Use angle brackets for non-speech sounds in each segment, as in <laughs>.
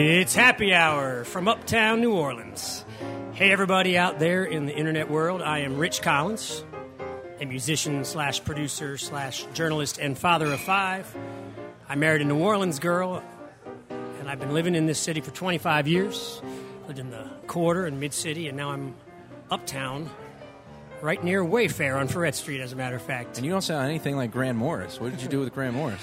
It's happy hour from uptown New Orleans. Hey, everybody out there in the internet world, I am Rich Collins, a musician slash producer slash journalist and father of five. I married a New Orleans girl, and I've been living in this city for 25 years. Lived in the quarter and mid city, and now I'm uptown, right near Wayfare on Freret Street, as a matter of fact. And you don't sound anything like Grant Morris. What did you do with Grant Morris?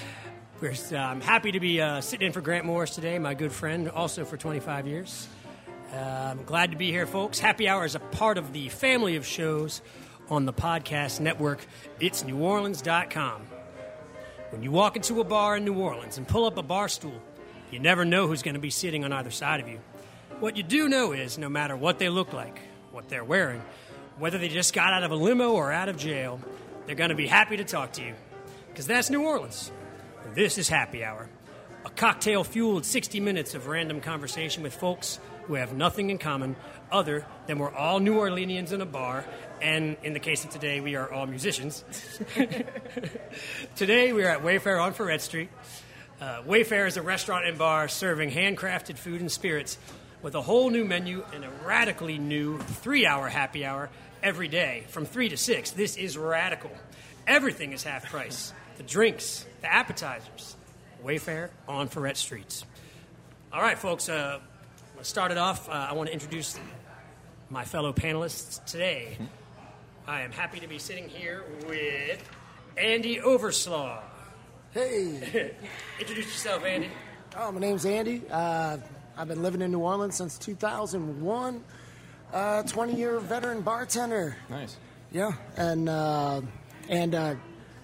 We're, I'm happy to be uh, sitting in for Grant Morris today, my good friend, also for 25 years. Uh, glad to be here, folks. Happy Hour is a part of the family of shows on the podcast network. It's NewOrleans.com. When you walk into a bar in New Orleans and pull up a bar stool, you never know who's going to be sitting on either side of you. What you do know is no matter what they look like, what they're wearing, whether they just got out of a limo or out of jail, they're going to be happy to talk to you. Because that's New Orleans. This is Happy Hour, a cocktail fueled 60 minutes of random conversation with folks who have nothing in common other than we're all New Orleanians in a bar, and in the case of today, we are all musicians. <laughs> today, we are at Wayfare on Freret Street. Uh, Wayfare is a restaurant and bar serving handcrafted food and spirits with a whole new menu and a radically new three hour happy hour every day from 3 to 6. This is radical. Everything is half price the drinks, the appetizers. Wayfare on Freret Streets. All right, folks, uh, let's start it off. Uh, I want to introduce my fellow panelists today. I am happy to be sitting here with Andy Overslaw. Hey, <laughs> Introduce yourself, Andy. oh, my name's Andy. Uh, I've been living in New Orleans since 2001. Uh, 20 year veteran bartender. Nice. Yeah, and uh, and uh,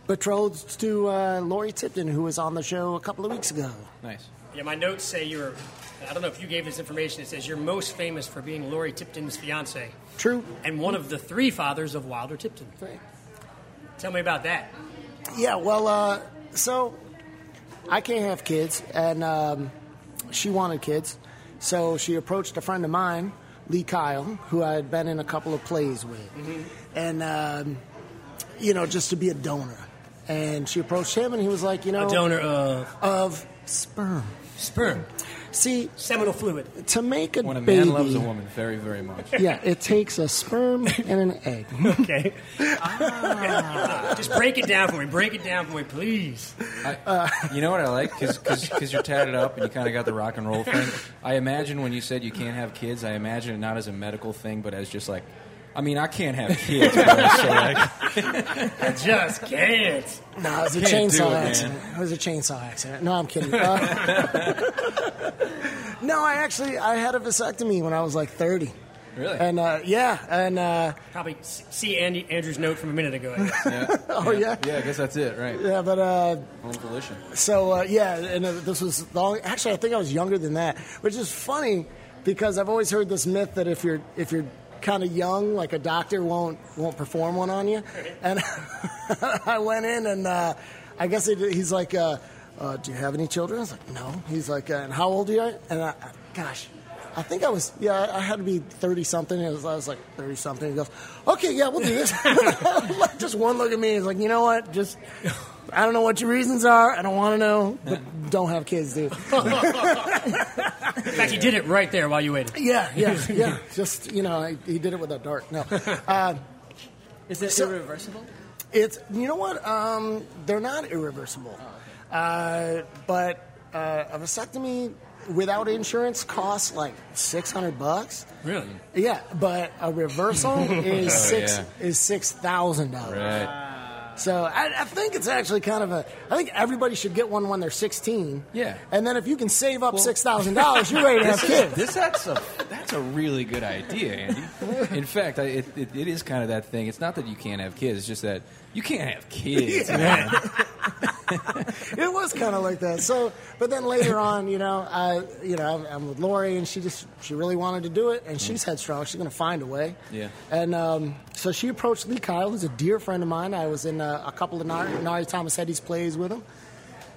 betrothed to uh, Lori Tipton, who was on the show a couple of weeks ago. Nice. Yeah, my notes say you're. I don't know if you gave this information. It says you're most famous for being Lori Tipton's fiance True. and one of the three fathers of Wilder Tipton. Tell me about that. Yeah, well, uh, so I can't have kids, and um, she wanted kids. So she approached a friend of mine, Lee Kyle, who I had been in a couple of plays with, and um, you know, just to be a donor. And she approached him, and he was like, you know, A donor of of sperm. sperm, See, seminal fluid. to make a When a baby, man loves a woman very, very much. <laughs> yeah, it takes a sperm and an egg. <laughs> Okay. Ah. Just break it down for me. Break it down for me, please. I, you know what I like? Because you're tatted up and you kind of got the rock and roll thing. I imagine when you said you can't have kids, I imagine it not as a medical thing, but as just like, I mean, I can't have kids. bro, so like, <laughs> I just can't. No, it was a Can't do chainsaw it, man. accident. It was a chainsaw accident. No, I'm kidding. Uh, <laughs> no, I actually I had a vasectomy when I was like 30. really? And uh, yeah, and uh, Probably s- see Andy Andrew's note from a minute ago. I guess. <laughs> yeah. oh yeah, Yeah, I guess that's it, right? yeah, but uh, Home volition. so uh, yeah, and uh, this was the only, actually I think I was younger than that, which is funny because I've always heard this myth that if you're if you're kind of young, like a doctor won't won't perform one on you, <laughs> and <laughs> I went in and uh, I guess he, he's like, uh, uh, "Do you have any children?" I was like, "No." He's like, uh, "And how old are you?" And I, gosh. I think I was, yeah, I had to be 30 something. I was, I was like 30 something. He goes, okay, yeah, we'll do this. <laughs> Just one look at me. He's like, you know what? Just, I don't know what your reasons are. I don't want to know, but don't have kids, dude. In fact, he did it right there while you waited. Yeah, yeah, yeah. Just, you know, I, he did it with a dart. No. Uh, Is it So- irreversible? It's you know what? Um, they're not irreversible, uh, but uh, a vasectomy without insurance costs like six hundred bucks. Really? Yeah, but a reversal <laughs> oh, is six yeah. is six thousand dollars. Right. So I, I think it's actually kind of a. I think everybody should get one when they're sixteen. Yeah. and then if you can save up six thousand dollars, you're <laughs> ready to have kids. This that's a that's a really good idea, Andy. In fact, I, it, it, it is kind of that thing. It's not that you can't have kids; it's just that you can't have kids. <laughs> man. <laughs> it was kind of like that. So, but then later on, you know, I, you know, I'm, with Lori, and she just she really wanted to do it, and she's headstrong. She's going to find a way. Yeah. And um, so she approached Lee Kyle, who's a dear friend of mine. I was in uh, a couple of Nari, Nari Thomas Eddie's plays with him,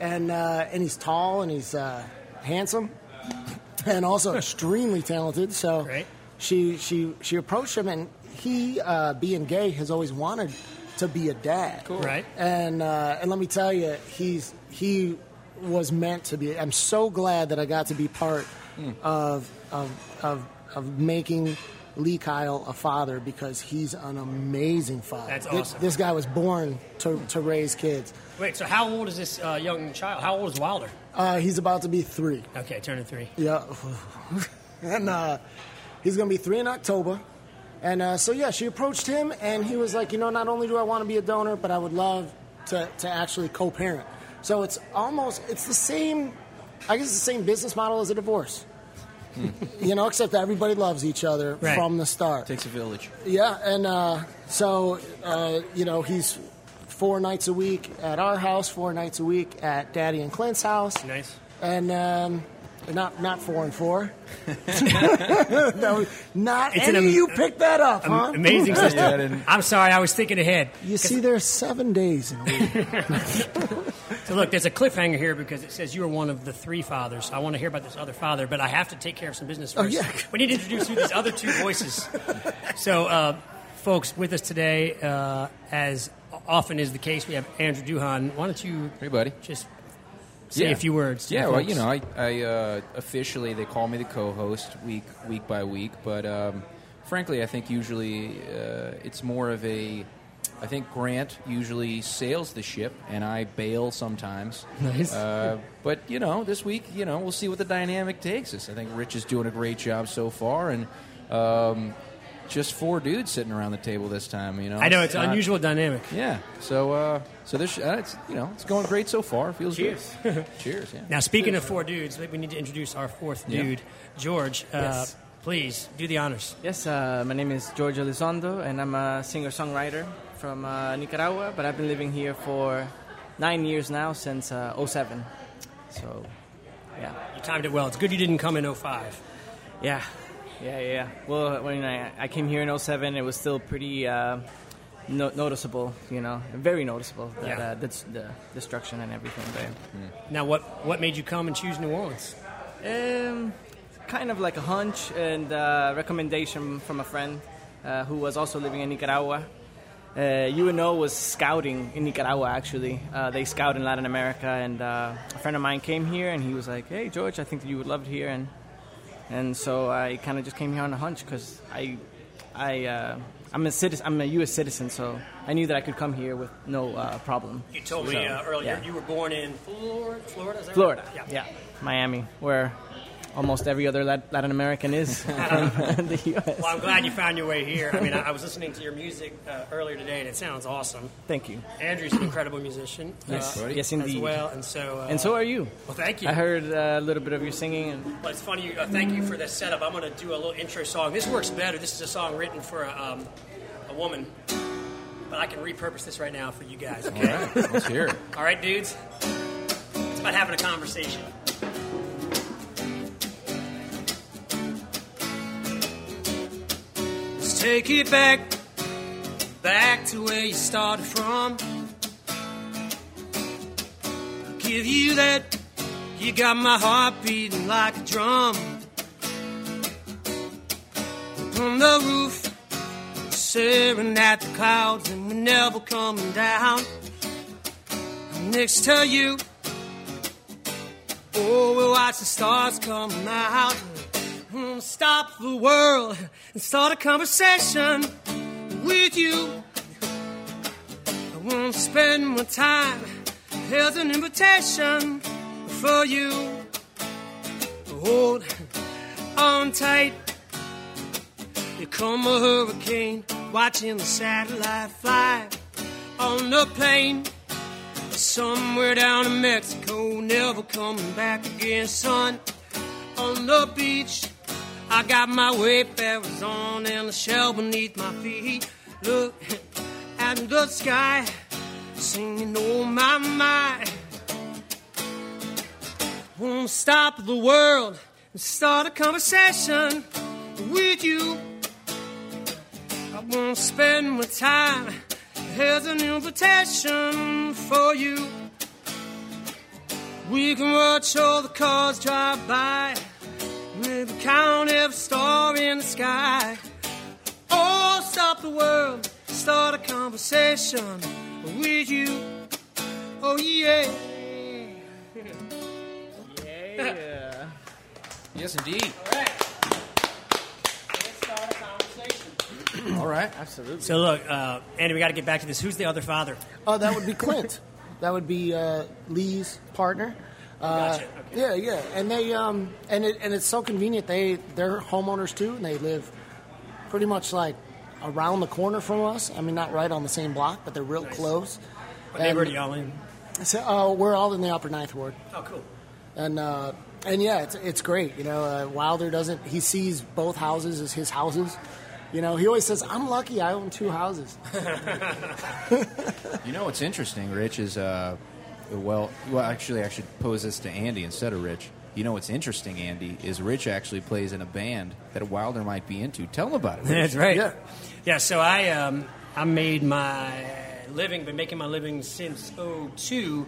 and uh, and he's tall and he's uh, handsome, <laughs> and also <laughs> extremely talented. So Great. she she she approached him, and he, uh, being gay, has always wanted to be a dad. Right. And uh, and let me tell you, he's he was meant to be. I'm so glad that I got to be part Hmm. of, of of of making Lee Kyle a father because he's an amazing father. That's Thi- awesome. This guy was born to, to raise kids. Wait, so how old is this uh, young child? How old is Wilder? Uh, he's about to be three. Okay, turning three. Yeah, <laughs> and uh, he's gonna be three in October. And uh, so yeah, she approached him, and he was like, you know, not only do I want to be a donor, but I would love to to actually co-parent. So it's almost it's the same. I guess it's the same business model as a divorce. you know, except that everybody loves each other Right. from the start. Takes a village. Yeah, and uh, so uh, you know he's four nights a week at our house, four nights a week at Daddy and Clint's house, Nice. and um, not not four and four. <laughs> <laughs> that was not It's any am- of you picked that up, huh? Amazing <laughs> system. I'm sorry, I was thinking ahead. You see, there's seven days in a week. So look, there's a cliffhanger here because it says you are one of the three fathers. I want to hear about this other father, but I have to take care of some business first. Oh, yeah. We need to introduce you to these other two voices. So, uh, folks, with us today, uh, as often is the case, we have Andrew Duhon. Why don't you Hey, buddy. just say Yeah. a few words? Yeah, well, folks? you know, I, I uh, officially they call me the co-host week week by week, but um, frankly, I think usually uh, it's more of a. I think Grant usually sails the ship, and I bail sometimes. Nice. Uh, but you know, this week, you know, we'll see what the dynamic takes us. I think Rich is doing a great job so far, and um, just four dudes sitting around the table this time. You know, I know it's an not- unusual dynamic. Yeah. So, uh, so this, uh, it's you know, it's going great so far. Feels Cheers. good. <laughs> Cheers. Yeah. Now, speaking of four dudes, we need to introduce our fourth Yeah. dude, George. Uh, Yes. Please do the honors. Yes, uh, my name is George Elizondo, and I'm a singer songwriter from uh, Nicaragua, but I've been living here for nine years now, since uh, 07. So, yeah. You timed it well. It's good you didn't come in 05. Yeah, yeah, yeah. yeah. Well, when I, I came here in 07, it was still pretty uh, no- noticeable, you know, very noticeable, that, Yeah. uh, that's the destruction and everything there. Now, what, what made you come and choose New Orleans? Um, kind of like a hunch and uh, recommendation from a friend uh, who was also living in Nicaragua. Uh, UNO was scouting in Nicaragua, actually. Uh, they scout in Latin America, and uh, a friend of mine came here, and he was like, "Hey, George, I think that you would love it here." And and so I kind of just came here on a hunch because I, I, uh, I'm a citizen. I'm a U.S. citizen, so I knew that I could come here with no uh, problem. You told me uh, earlier yeah. you were born in Florida. Florida, is that Florida, Right? yeah. Miami, where almost every other Latin American is <laughs> from <laughs> the U.S. Well, I'm glad you found your way here. I mean, I, was listening to your music uh, earlier today, and it sounds awesome. Thank you. Andrew's an incredible musician. Yes, uh, yes, As indeed. well, and so. Uh, And so are you. Well, thank you. I heard uh, a little bit of your singing, and But it's funny. Uh, thank you for this setup. I'm going to do a little intro song. This works better. This is a song written for a, um, a woman, but I can repurpose this right now for you guys. Okay. right. Let's hear it. All right, dudes. It's about having a conversation. Take it back, back to where you started from. I'll give you that, you got my heart beating like a drum. On the roof, staring at the clouds and we're never coming down I'm next to you. Oh, we'll watch the stars come out. Stop the world and start a conversation with you. I won't spend my time. Here's an invitation for you. Hold on tight. Here come a hurricane, watching the satellite fly on the plane. Somewhere down in Mexico, never coming back again, son. On the beach, I got my wayfarers on and the shell beneath my feet. Look at the sky, singing, oh my, my. Won't stop the world and start a conversation with you. I won't spend my time. Here's an invitation for you. We can watch all the cars drive by. Maybe count every star in the sky. Oh, stop the world, start a conversation with you. Oh, yeah. Yeah. Yes, indeed. All right. Let's start a conversation. All right. Absolutely. So look, uh, Andy, we got to get back to this. Who's the other father? Oh, that would be Clint. <laughs> that would be uh, Lee's partner. Uh, Gotcha. Okay. Yeah, yeah, and they um, and it and it's so convenient. They they're homeowners too, and they live pretty much like around the corner from us. I mean, not right on the same block, but they're real close. What neighborhood are y'all in? So, uh, we're all in the upper ninth ward, Oh, cool. and uh, and yeah, it's it's great. You know, uh, Wilder doesn't. He sees both houses as his houses. You know, he always says, "I'm lucky. I own two houses." <laughs> <laughs> You know what's interesting, Rich, is uh, well, well, actually, I should pose this to Andy instead of Rich. You know what's interesting, Andy, is Rich actually plays in a band that Wilder might be into. Tell him about it. Rich. That's right. Yeah. Yeah. So I um, I made my living, been making my living since '02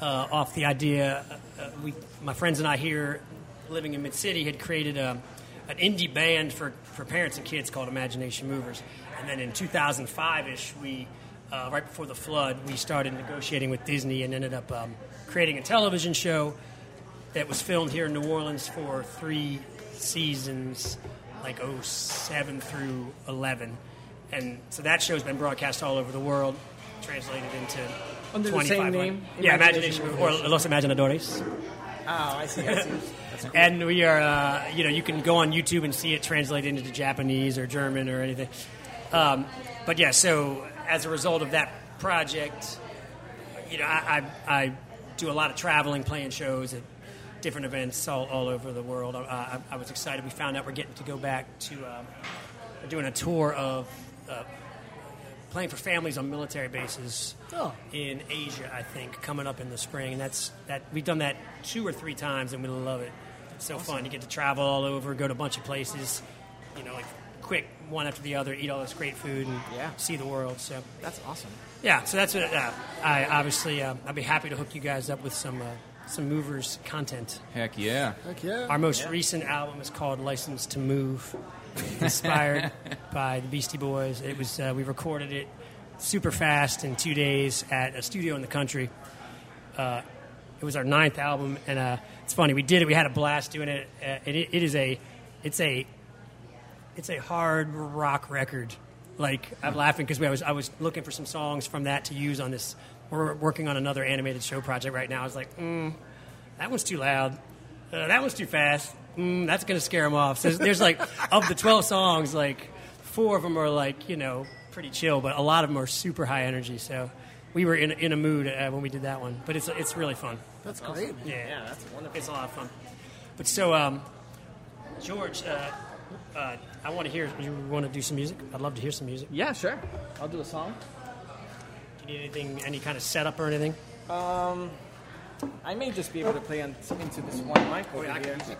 uh, off the idea. Uh, we, my friends and I here, living in Mid City, had created a, an indie band for for parents and kids called Imagination Movers, and then in 2005 ish we. Uh, right before the flood, we started negotiating with Disney and ended up um, creating a television show that was filmed here in New Orleans for three seasons, like 07 through 11. And so that show's been broadcast all over the world, translated into Under the 25 same name? Yeah, Imagination Imagination, or Los Imaginadores. Oh, I see. I see. And we are, uh, you know, you can go on YouTube and see it translated into Japanese or German or anything. Um, but yeah, so as a result of that project, you know, I, I, I do a lot of traveling, playing shows at different events all, all over the world. I, I, I was excited. We found out we're getting to go back to um, we're doing a tour of uh, playing for families on military bases Oh. in Asia. I think coming up in the spring, and that's that. We've done that two or three times, and we love it. It's so fun. You get to travel all over, go to a bunch of places. You know, like quick one after the other, eat all this great food, and Yeah. see the world. So That's awesome. yeah, so that's what uh, I obviously uh, I'd be happy to hook you guys up with some uh, some movers content. Heck yeah. Heck yeah. Our most recent album is called "License to Move," <laughs> inspired by the Beastie Boys. It was uh, we recorded it super fast in two days at a studio in the country. Uh, it was our ninth album, and uh, it's funny we did it. We had a blast doing it. Uh, it, it is a it's a it's a hard rock record. Like I'm laughing because I was I was looking for some songs from that to use on this. We're working on another animated show project right now. I was like, mm, that one's too loud. Uh, that one's too fast. Mm, that's going to scare them off. So there's, like of the 12 songs, like four of them are like you know pretty chill, but a lot of them are super high energy. So we were in in a mood uh, when we did that one. But it's it's really fun. That's great. Yeah, Yeah, that's wonderful. It's a lot of fun. But so, um, George, uh, uh, I want to hear. You want to do some music? I'd love to hear some music. Yeah, sure. I'll do a song. Do you need anything, any kind of setup or anything? Um, I may just be able to play on, into this one mic over I here. can-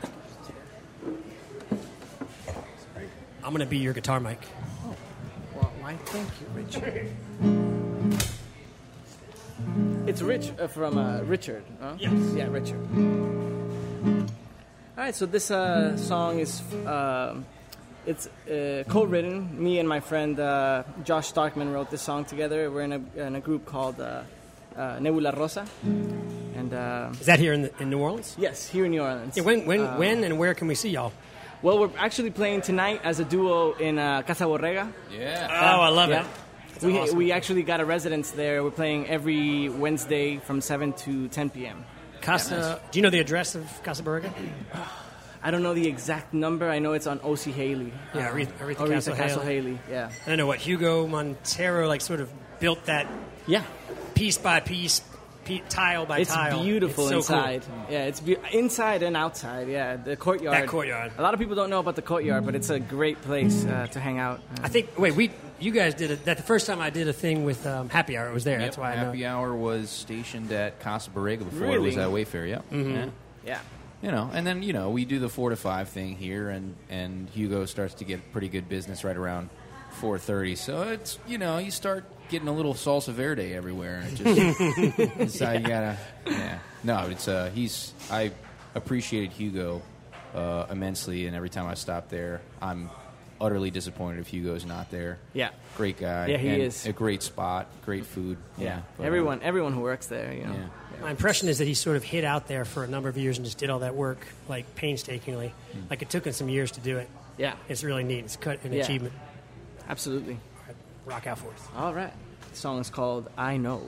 I'm going to be your guitar mic. Oh, well, why? Thank you, Richard. It's Rich uh, from uh, Richard. Huh? Yes. Yeah, Richard. All right, so this uh, song is um it's uh, co-written. Me and my friend uh, Josh Starkman wrote this song together. We're in a, in a group called uh, uh, Nebula Rosa, and uh, Is that here in, the, in New Orleans? yes, here in New Orleans. Yeah, when, when, Uh, when, and where can we see y'all? Well, we're actually playing tonight as a duo in uh, Casa Borrega. Yeah. Oh, I love Yeah. it. That's We, awesome. we actually got a residence there. We're playing every Wednesday from 7 to 10 p.m. Casa. Do you know the address of Casa Borrega? <sighs> I don't know the exact number. I know it's on O.C. Haley. Yeah, Uh, Oretha- Oretha Oretha Castle Castle Haley. Haley. Yeah. I don't know what Hugo Montero like sort of built that Yeah. piece by piece, pe- tile by It's tile. beautiful It's so cool. inside. Yeah, it's be- inside and outside. Yeah, the courtyard. That courtyard. A lot of people don't know about the courtyard, but it's a great place uh, to hang out. Uh, I think. Wait, we you guys did it. That the first time I did a thing with um, Happy Hour. It was there. That's why I know. Happy Hour was stationed at Casa Borrega before it was at Wayfare. Yep. Mm-hmm. yeah. yeah. You know, and then you know we do the four to five thing here, and and Hugo starts to get pretty good business right around four thirty. So it's you know you start getting a little salsa verde everywhere, and it just <laughs> uh, you gotta yeah. No, it's uh he's I appreciated Hugo uh, immensely, and every time I stop there, I'm utterly disappointed if Hugo's not there. Yeah. Great guy. Yeah, he and is. A great spot, great food. Yeah, but, uh, everyone, everyone who works there, you know. Yeah. My impression is that he sort of hid out there for a number of years and just did all that work like painstakingly. Like it took him some years to do it. Yeah, It's really neat. It's cut an Yeah. achievement. absolutely. All right, rock out for us. All right, the song is called "I Know."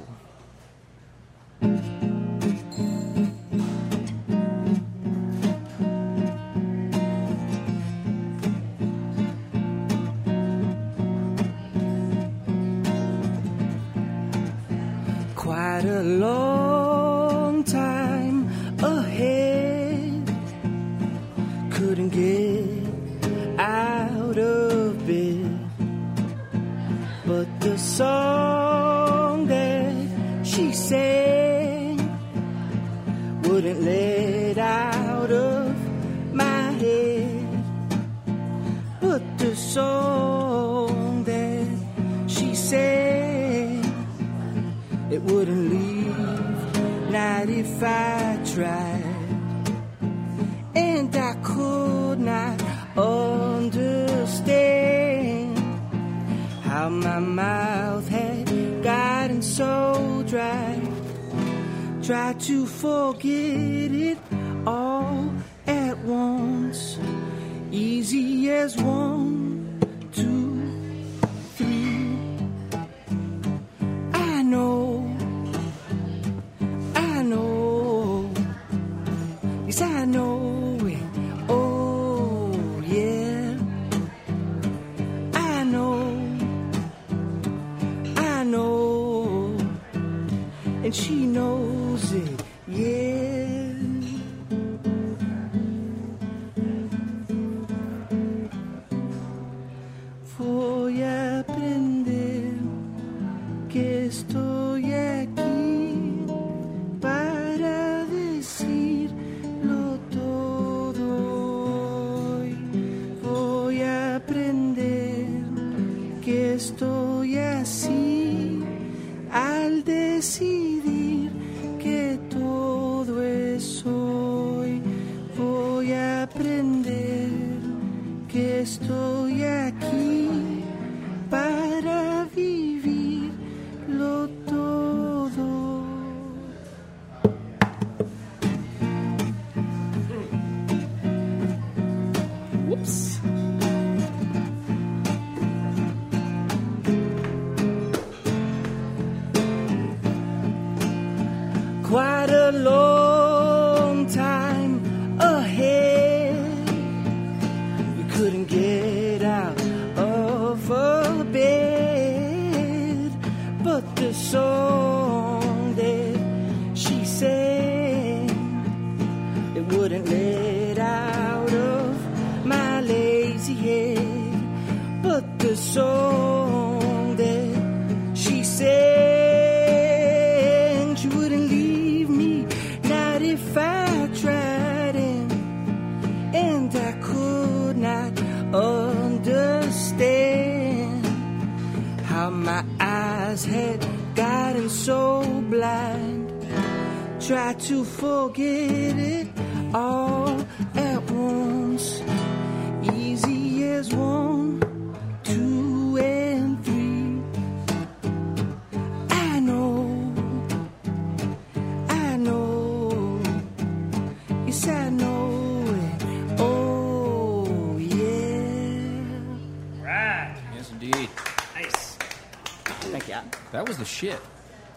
Voy a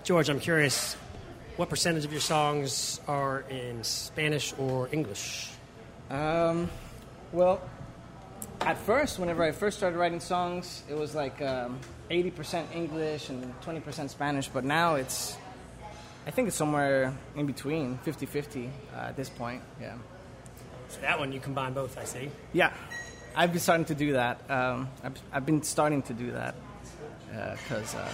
George, I'm curious, what percentage of your songs are in Spanish or English? Um, well, at first, whenever I first started writing songs, it was like um, 80% English and 20% Spanish, but now it's, I think it's somewhere in between, 50 50 uh, at this point, yeah. So that one you combine both, I see. Yeah, I've been starting to do that. Um, I've, I've been starting to do that because, uh,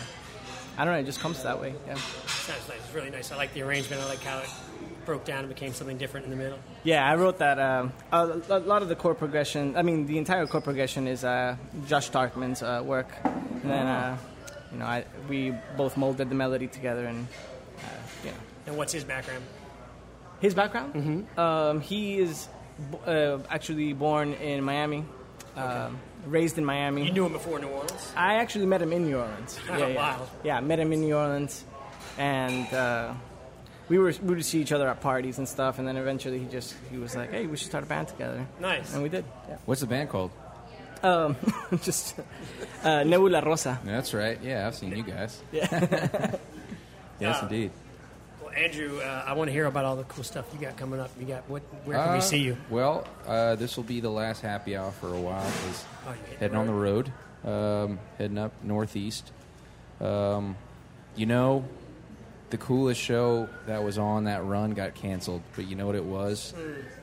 I don't know, it just comes that way, yeah. Sounds nice. It's really nice. I like the arrangement. I like how it broke down and became something different in the middle. Yeah, I wrote that. Um, a, a lot of the chord progression, I mean, the entire chord progression is uh, Josh Starkman's uh, work. And then, uh, you know, I, we both molded the melody together and, uh, you know. And what's his background? His background? Um, he is uh, actually born in Miami. Um, raised in Miami. You knew him before New Orleans. I actually met him in New Orleans. <laughs> Oh, yeah, yeah. wow. Yeah, I met him in New Orleans, and uh, we were we would see each other at parties and stuff. And then eventually he just he was like, "Hey, we should start a band together." Nice. And we did. Yeah. What's the band called? Um, <laughs> just uh, Nebula Rosa. That's right. Yeah, I've seen you guys. Yeah. <laughs> yes, Uh, indeed. Well, Andrew, uh, I want to hear about all the cool stuff you got coming up. You got what? Where can Uh, we see you? Well, uh, this will be the last happy hour for a while. 'cause Oh, you hit heading on the road, um, heading up northeast. Um, you know, the coolest show that was on that run got canceled, but you know what it was?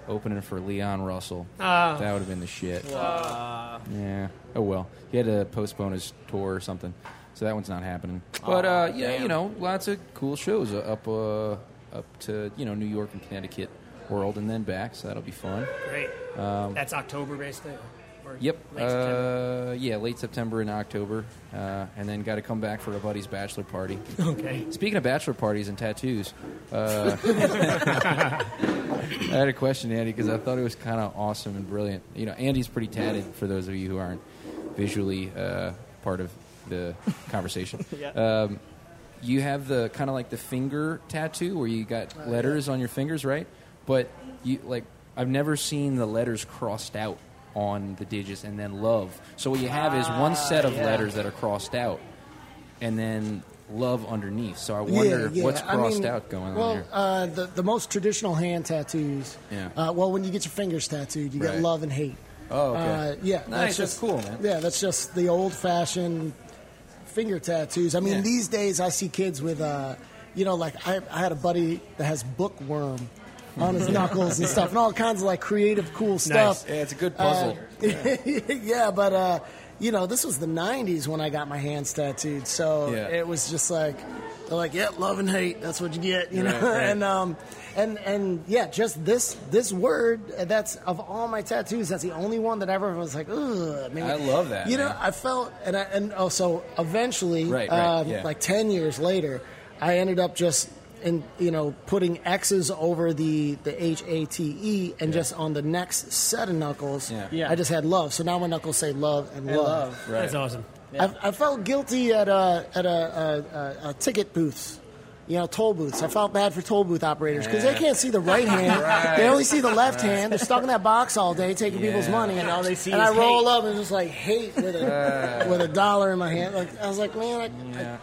Opening for Leon Russell. Ah. that would have been the shit. Yeah. Oh well. He had to postpone his tour or something, so that one's not happening. But uh, yeah, you know, lots of cool shows uh, up uh, up to you know New York and Connecticut world, and then back. So that'll be fun. Great. That's October, basically. Um, Yep. late Uh, yeah, late September and October, uh, and then got to come back for a buddy's bachelor party. okay. Speaking of bachelor parties and tattoos, uh, <laughs> I had a question, Andy, because I thought it was kind of awesome and brilliant. You know, Andy's pretty tatted. For those of you who aren't visually uh, part of the conversation, <laughs> Yeah. um, you have the kind of like the finger tattoo where you got letters on your fingers, right? But you like I've never seen the letters crossed out on the digits and then love. So what you have is one set of yeah. letters that are crossed out, and then love underneath. So I wonder what's I crossed mean, out going well, on there. uh, the the most traditional hand tattoos. Yeah. Uh, well, when you get your fingers tattooed, you Right. get love and hate. Oh, okay. Uh, yeah, Nice, that's that's just cool, man. Yeah, that's just the old fashioned finger tattoos. I mean, Yeah. these days I see kids with, uh, you know, like I, I had a buddy that has bookworm on his <laughs> knuckles and stuff, and all kinds of like creative, cool stuff. Yeah, it's a good puzzle. <laughs> yeah, but uh, you know, this was the '90s when I got my hands tattooed, so Yeah. it was just like they're like, "Yeah, love and hate. That's what you get," you know. Right, right. and um, and and yeah, just this this word. That's of all my tattoos. That's the only one that ever was like, ugh. Maybe. I love that, You know. I felt, and I, and also eventually, Right, right, um, yeah. like ten years later, I ended up just. In, you know, putting X's over the the H A T E, and just on the next set of knuckles, Yeah. Yeah. I just had love. So now my knuckles say love and, And love. love. Right. That's awesome. I, I felt guilty at a at a, a, a, ticket booths, you know, toll booths. I felt bad for toll booth operators because Yeah. they can't see the right hand; <laughs> Right. they only see the left hand. They're stuck in that box all day taking people's money, and all they see and I roll hate. up and just like hate with a <laughs> with a dollar in my hand. Like I was like, man, I, Yeah.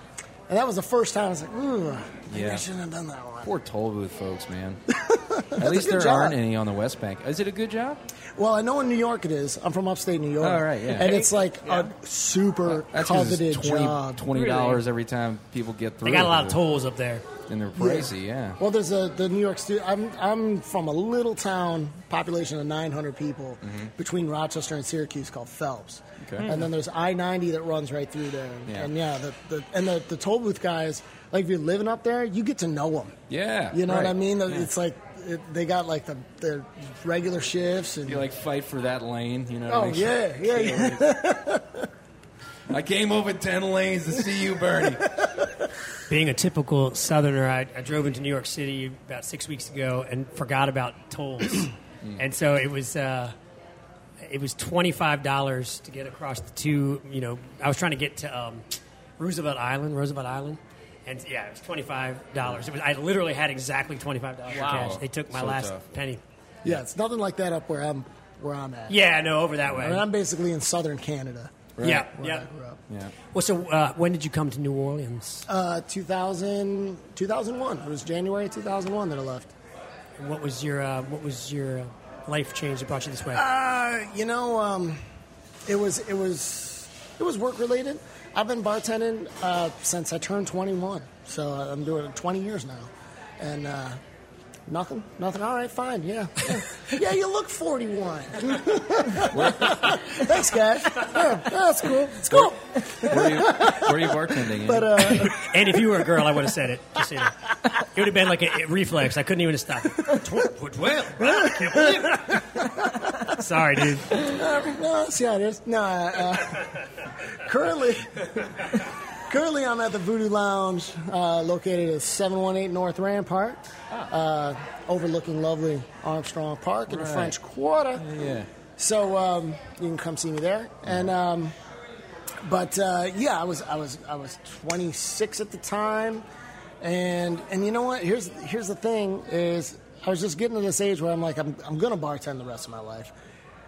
and that was the first time I was like, ooh, Yeah. I shouldn't have done that one. Poor toll booth folks, man. <laughs> At least there job. aren't any on the West Bank. Is it a good job? Well, I know in New York it is. I'm from upstate New York. Oh, right, yeah. And it's like a super That's 'cause coveted it's 20 job. Twenty dollars every time people get through. They got a lot of tolls up there. and they're pricey. Yeah. Well, there's a the New York stu I'm I'm from a little town, population of 900 people, between Rochester and Syracuse called Phelps. Mm-hmm. Okay. And then there's I-90 that runs right through there. Yeah. And yeah, the, the and the, the toll booth guys, like if you're living up there, you get to know them. Yeah. You know what right. I mean? It's like it, they got like the the regular shifts and You like fight for that lane. You know. oh make yeah yeah yeah. <laughs> I came over ten lanes to see you, Bernie. <laughs> Being a typical Southerner, I, I drove into New York City about six weeks ago and forgot about tolls, <coughs> and so it was uh, it was twenty five dollars to get across the two. You know, I was trying to get to um, Roosevelt Island, Roosevelt Island, and yeah, it was twenty five dollars. It was I literally had exactly twenty five dollars Wow. cash. They took my So last tough. penny. yeah, it's nothing like that up where I'm where I'm at. Yeah, no, over that way. I mean, I'm basically in southern Canada. Yeah, where yeah. I grew up. Yeah. Well, so uh, when did you come to New Orleans? Uh, 2000, 2001. It was January 2001 that I left. And what was your uh, what was your uh, life change that brought you this way? Uh, you know, um, it was it was it was work related. I've been bartending uh, since I turned 21, so I'm doing it 20 years now, and uh, nothing, nothing. All right, fine, yeah, yeah, yeah you look 41. <laughs> Thanks, guys. Yeah, that's cool. It's cool. Where are you, where are you bartending? But uh, and if you were a girl, I would have said it. Just so you know. It would have been like a, a reflex. I couldn't even stop. Tw- Well, I can't believe it. Sorry, dude. no, see how it is. No, uh, currently, currently I'm at the Voodoo Lounge, uh, located at 718 North Rampart, uh, overlooking lovely Armstrong Park in the French Quarter. yeah. So um, you can come see me there. And um, but uh, yeah, I was I was I was 26 at the time, and and you know what? Here's here's the thing is I was just getting to this age where I'm like I'm I'm gonna bartend the rest of my life.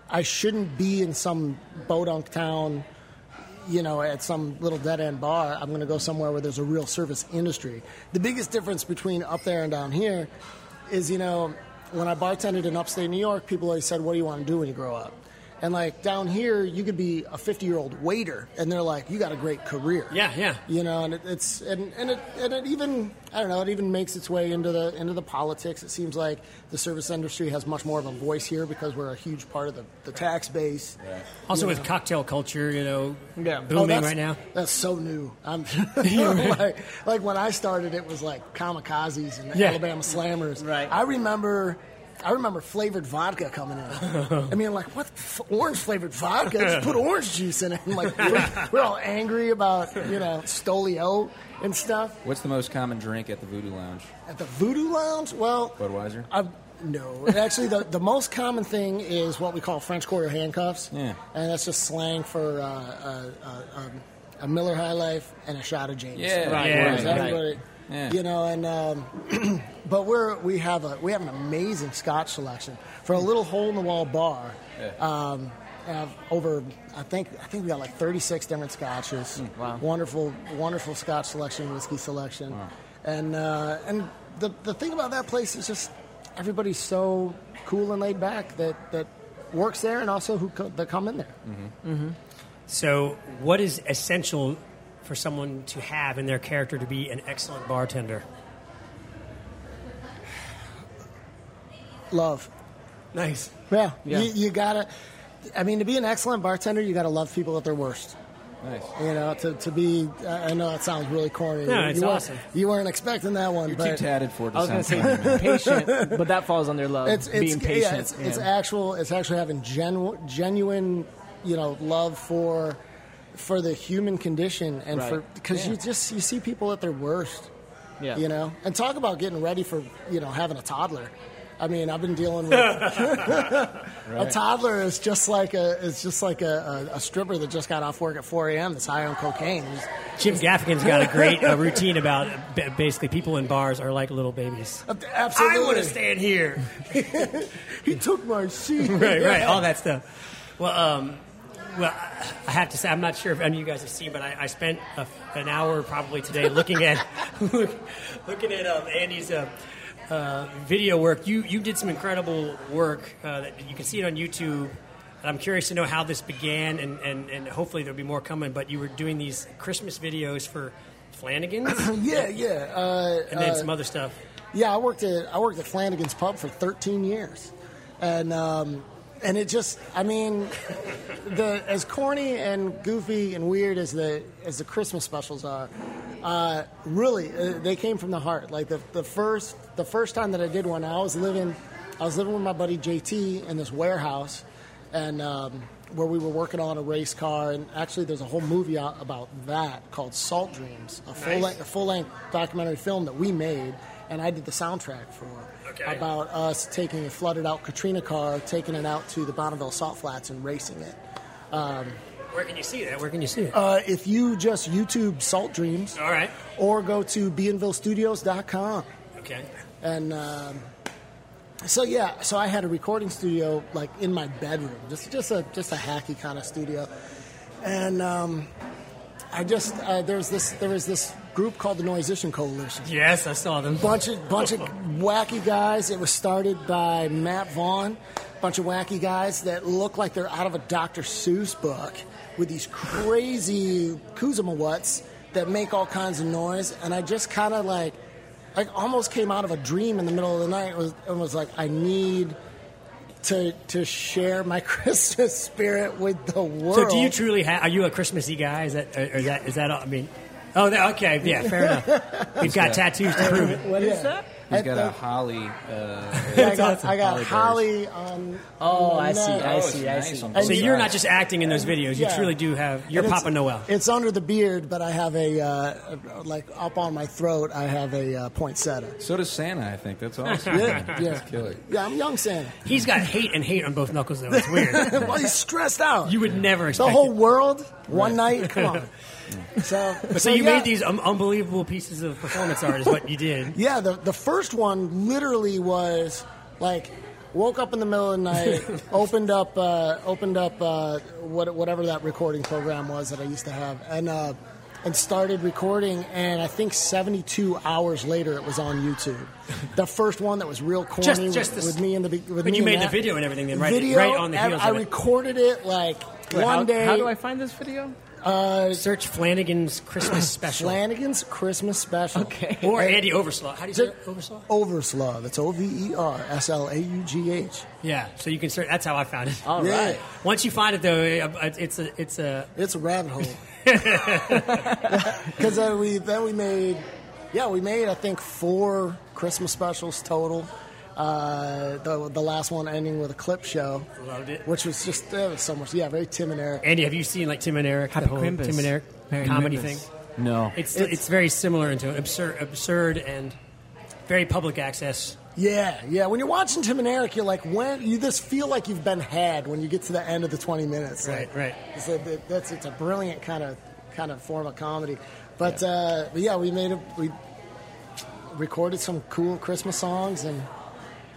I shouldn't be in some bodunk town you know, at some little dead end bar. I'm going to go somewhere where there's a real service industry. The biggest difference between up there and down here is, you know, when I bartended in upstate New York, people always said, What do you want to do when you grow up? And like down here, you could be a 50 year old waiter, and they're like, "You got a great career." Yeah, yeah. You know, and it, it's and, and it and it even I don't know, it even makes its way into the into the politics. It seems like the service industry has much more of a voice here because we're a huge part of the, the tax base. Yeah. Also, with know. cocktail culture, you know, Yeah. Oh, booming that's- right now. That's so new. I'm <laughs> <laughs> like, like when I started, it was like kamikazes and Yeah. Alabama Slammers. Right. I remember. I remember flavored vodka coming in. I mean, like, what f- orange flavored vodka? Just put <laughs> orange juice in it. And like, we're, we're all angry about, you know, Stolio and stuff. What's the most common drink at the Voodoo Lounge? At the Voodoo Lounge, well, Budweiser. I, no, actually, the, the most common thing is what we call French Quarter handcuffs. Yeah. And that's just slang for uh, uh, uh, um, a Miller High Life and a shot of James. Yeah, Right, Yeah, Whereas right. Everybody- Yeah. You know, and um, <clears throat> but we're we have a we have an amazing Scotch selection for a little hole in the wall bar. Um, have over I think I think we got like 36 different scotches. wow. Wonderful, wonderful Scotch selection, whiskey selection, and uh, and the the thing about that place is just everybody's so cool and laid back that that works there and also who co- that come in there. So, what is essential for someone to have in their character to be an excellent bartender? Love. Nice. Yeah, Yeah. You, you gotta. I mean, to be an excellent bartender, you gotta love people at their worst. Nice. You know, to, to be. I I know that sounds really corny. No, you, it's you weren't- awesome. You weren't expecting that one, but You're too but tatted for it to I was going sound to say patient, <laughs> but that falls under love. it's it's being patient. yeah, it's, it's actual. It's actually having genu- genuine, you know, love for for the human condition and Right. for because Yeah. you just you see people at their worst. yeah. You know, and talk about getting ready for you know having a toddler. I mean, I've been dealing with <laughs> <laughs> a toddler is just like a is just like a, a, a stripper that just got off work at 4 a.m. that's high on cocaine. He's- Jim Gaffigan's got a <laughs> great uh, routine about ba- basically people in bars are like little babies. Absolutely, I want to stand here. He took my seat. right, right, all that stuff. Well, um, well, I- have to say, I'm not sure if any of you guys have seen, but I, I spent a, an hour probably today looking at <laughs> looking at um, Andy's uh, uh, video work. You you did some incredible work. Uh, that you can see it on YouTube. And I'm curious to know how this began, and, and, and hopefully there'll be more coming. But you were doing these Christmas videos for Flanagan's, <coughs> Yeah, yeah. Uh, and then uh, some other stuff. Yeah, I worked at I worked at Flanagan's Pub for 13 years, and um, and it just I mean, the as corny and goofy and weird as the as the Christmas specials are, uh, really uh, they came from the heart. Like the the first the first time that I did one, I was living I was living with my buddy JT in this warehouse, and. Um, where we were working on a race car, and actually, there's a whole movie out about that called Salt Dreams, a full Nice. length, a full length documentary film that we made, and I did the soundtrack for Okay. about us taking a flooded out Katrina car, taking it out to the Bonneville Salt Flats and racing it. Where can you see that? Where can you see it? Uh, if you just YouTube Salt Dreams all right. or go to BeanvilleStudios.com, Okay. and um, so yeah, so I had a recording studio like in my bedroom, just just a just a hacky kind of studio, and um, I just uh, there's this there was this group called the Noisician Coalition. Yes, I saw them. bunch of bunch of wacky guys. It was started by Matt Vaughn. Bunch of wacky guys that look like they're out of a Dr. Seuss book with these crazy Kuzma that make all kinds of noise. And I just kind of like, I almost came out of a dream in the middle of the night. and was, and was like, I need to to share my <laughs> Christmas spirit with the world. So, do you truly have? Are you a Christmassy guy? Is that? Or is that? Is that? all- I mean, oh, okay, yeah, fair enough. <laughs> We've got tattoos to prove it. What is Yeah. that? He's At got the- a holly. Uh, <laughs> I got, I got Holly Holly on. Oh, on I see. I Oh, see, I see. on And both So you- you're not just acting in those videos. You Yeah. truly do have. You're And it's- Papa Noel. It's under the beard, but I have a uh, like up on my throat. I have a uh, poinsettia. So does Santa, I think. That's <laughs> awesome. Yeah, yeah, That's killer. yeah. I'm young Santa. He's got hate and hate on both knuckles, though. It's weird. <laughs> well, he's stressed out. You would never expect the whole it. world one night. Come on. <laughs> So, So you yeah. made these um, unbelievable pieces of performance art, is what you did. <laughs> Yeah, the the first one literally was like woke up in the middle of the night, <laughs> opened up uh, opened up uh, what, whatever that recording program was that I used to have, and uh, and started recording. And I think 72 hours later, it was on YouTube. The first one that was real corny Just- with, just this- with me in the with But me you made the video and everything then, right? Video, right on the I- heels I, of it. recorded it like one how, day. How do I find this video? Uh, search Flanagan's Christmas special. Flanagan's Christmas special. Okay. Or Andy Overslaugh. How do you say it? Overslaw? Overslaw. That's O V E R S L A U G H. Yeah. So you can search. That's how I found it. All right. Yeah. Once you find it, though, uh, it's a it's a It's a rabbit hole. <laughs> <laughs> Because then uh, we then we made, yeah, we made I think four Christmas specials total. Uh, the the last one ending with a clip show, Loved it. which was just it was so much. Yeah, very Tim and Eric. Andy, have you seen like Tim and Eric? Happy the whole Crimbus. Tim and Eric Merry comedy Crimbus. thing. No. It's, it's very similar into absurd, absurd and very public access. Yeah, yeah. When you're watching Tim and Eric, you're like, when you just feel like you've been had when you get to the end of the 20 minutes. Right, Like, right. It's a, that's it's a brilliant kind of kind of form of comedy. But yeah, uh, but yeah we made a, we recorded some cool Christmas songs and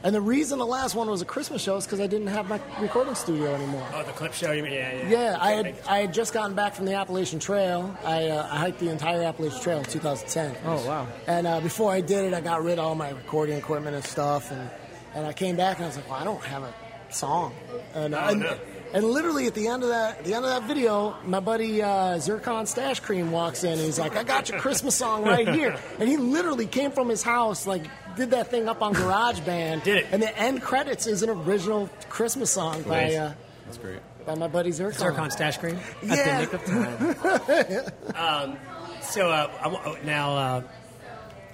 and the reason the last one was a Christmas show is because I didn't have my recording studio anymore. Oh, the clip show. you mean? Yeah, yeah. Yeah, I had I had just gotten back from the Appalachian Trail. I, uh, I hiked the entire Appalachian Trail in 2010. Oh, wow. And uh, before I did it, I got rid of all my recording equipment and stuff, and and I came back and I was like, well, I don't have a song. And, uh, and, no. and literally at the end of that the end of that video, my buddy uh, Zircon Stash Cream walks in and he's like, I got your Christmas song right here. <laughs> And he literally came from his house like. Did that thing up on GarageBand? Did it. And the end credits is an original Christmas song by Nice. uh, That's great. by my buddy Zircon. Zircon stash cream. At the nick of time. <laughs> So uh, I wa- oh, now uh,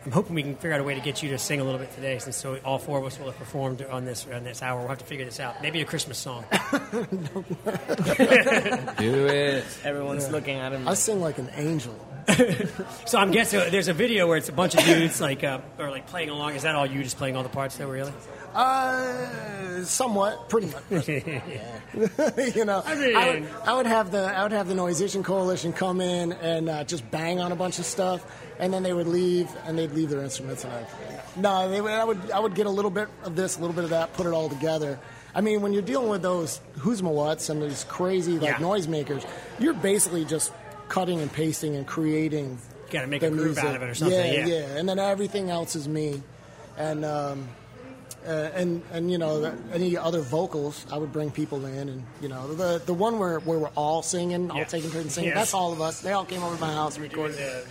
I'm hoping we can figure out a way to get you to sing a little bit today, since so all four of us will have performed on this on this hour. We'll have to figure this out. Maybe a Christmas song. <laughs> Do it. Everyone's looking at him. I sing like an angel. <laughs> So I'm guessing there's a video where it's a bunch of dudes like uh, or like playing along. Is that all you just playing all the parts though? Really? Uh, somewhat, pretty much. Yeah, <laughs> <laughs> you know, I mean- would, I would have the I would have the Noisation Coalition come in and uh, just bang on a bunch of stuff, and then they would leave and they'd leave their instruments and I. No, they would, I would I would get a little bit of this, a little bit of that, put it all together. I mean, when you're dealing with those whoosmawats and these crazy like Yeah. noisemakers, you're basically just cutting and pasting and creating. Gotta make a groove out of it or something, Yeah, yeah. yeah, and then everything else is me, and. Um, uh, and and you know the, any other vocals, I would bring people in, and you know the the one where, where we're all singing, all Yeah. taking turns singing. Yes. That's all of us. They all came over to my house and recorded. the.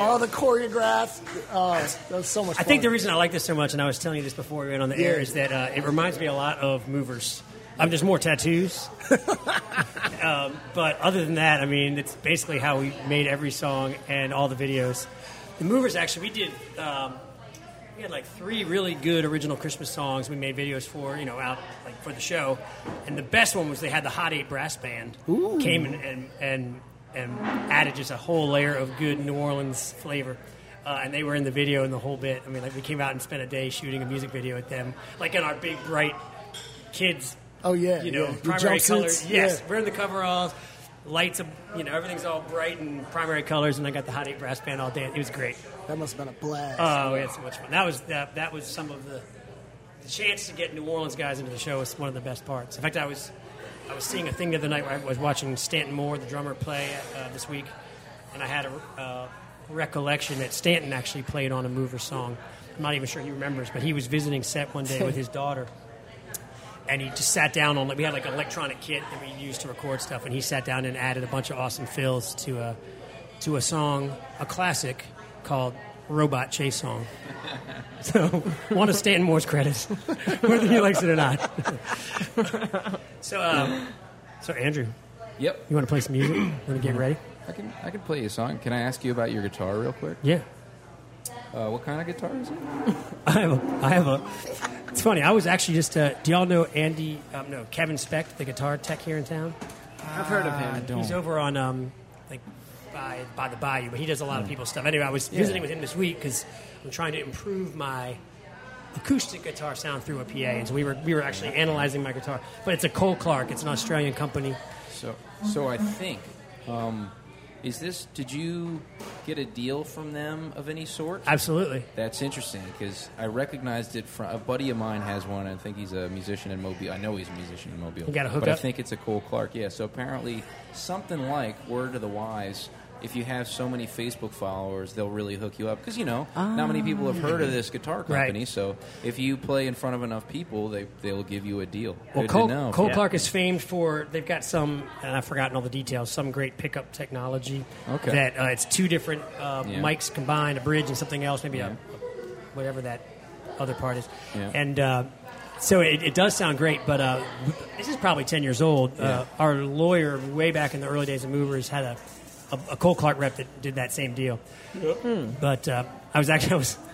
All the choreographed. Oh, that was so much. I fun. think the reason I like this so much, and I was telling you this before we went on the air, is that uh, it reminds me a lot of Movers. Um, there's more tattoos, <laughs> um, but other than that, I mean, it's basically how we made every song and all the videos. The Movers actually, we did. Um, we had like three really good original Christmas songs we made videos for, you know, out like for the show. And the best one was they had the Hot Eight Brass Band came and, and and and added just a whole layer of good New Orleans flavor. Uh, and they were in the video and the whole bit. I mean, like we came out and spent a day shooting a music video with them, like in our big bright kids. Oh yeah, you know, yeah. Primary colors. Yes, yeah. we're the coveralls. Lights, of, you know, everything's all bright and primary colors, and I got the Hot Eight Brass Band all day. It was great. That must have been a blast. Oh, we had so much fun. That was that. That was some of the, the chance to get New Orleans guys into the show was one of the best parts. In fact, I was I was seeing a thing the other night where I was watching Stanton Moore, the drummer, play uh, this week, and I had a uh, recollection that Stanton actually played on a Mover song. I'm not even sure he remembers, but he was visiting set one day with his <laughs> daughter. And he just sat down on. Like we had like an electronic kit that we used to record stuff, and he sat down and added a bunch of awesome fills to a to a song, a classic called "Robot Chase Song." <laughs> So, one of Stanton Moore's credits, <laughs> whether he likes it or not. <laughs> so, um, so Andrew, Yep. you want to play some music? Want to get ready? I can I can play you a song. Can I ask you about your guitar real quick? Yeah. Uh, what kind of guitar is it? I have a. I have a. It's funny. I was actually just. Uh, do y'all know Andy? Um, no, Kevin Speck, the guitar tech here in town. I've heard of him. He's over on um, like by by the bayou, but he does a lot of people's stuff. Anyway, I was visiting with him this week because I'm trying to improve my acoustic guitar sound through a PA, and so we were we were actually analyzing my guitar. But it's a Cole Clark. It's an Australian company. So, so I think, um, is this? Did you get a deal from them of any sort? Absolutely. That's interesting because I recognized it from a buddy of mine has one. I think he's a musician in Mobile. I know he's a musician in Mobile. You got a But I think it's a Cole Clark. Yeah. So apparently, something like word to the wise. If you have so many Facebook followers, they'll really hook you up because you know not many people have heard of this guitar Right. company. So if you play in front of enough people, they they'll give you a deal. Well, Good Cole. Cole Yeah. Clark is famed for they've got some, and I've forgotten all the details. Some great pickup technology. Okay. That uh, it's two different uh, Yeah. mics combined, a bridge and something else, maybe Yeah. a, whatever that other part is. Yeah. And uh, so it, it does sound great, but uh, this is probably ten years old. Uh, Yeah. our lawyer, way back in the early days of Movers, had a a, a Cole Clark rep that did that same deal. But uh, I was actually I was. <laughs>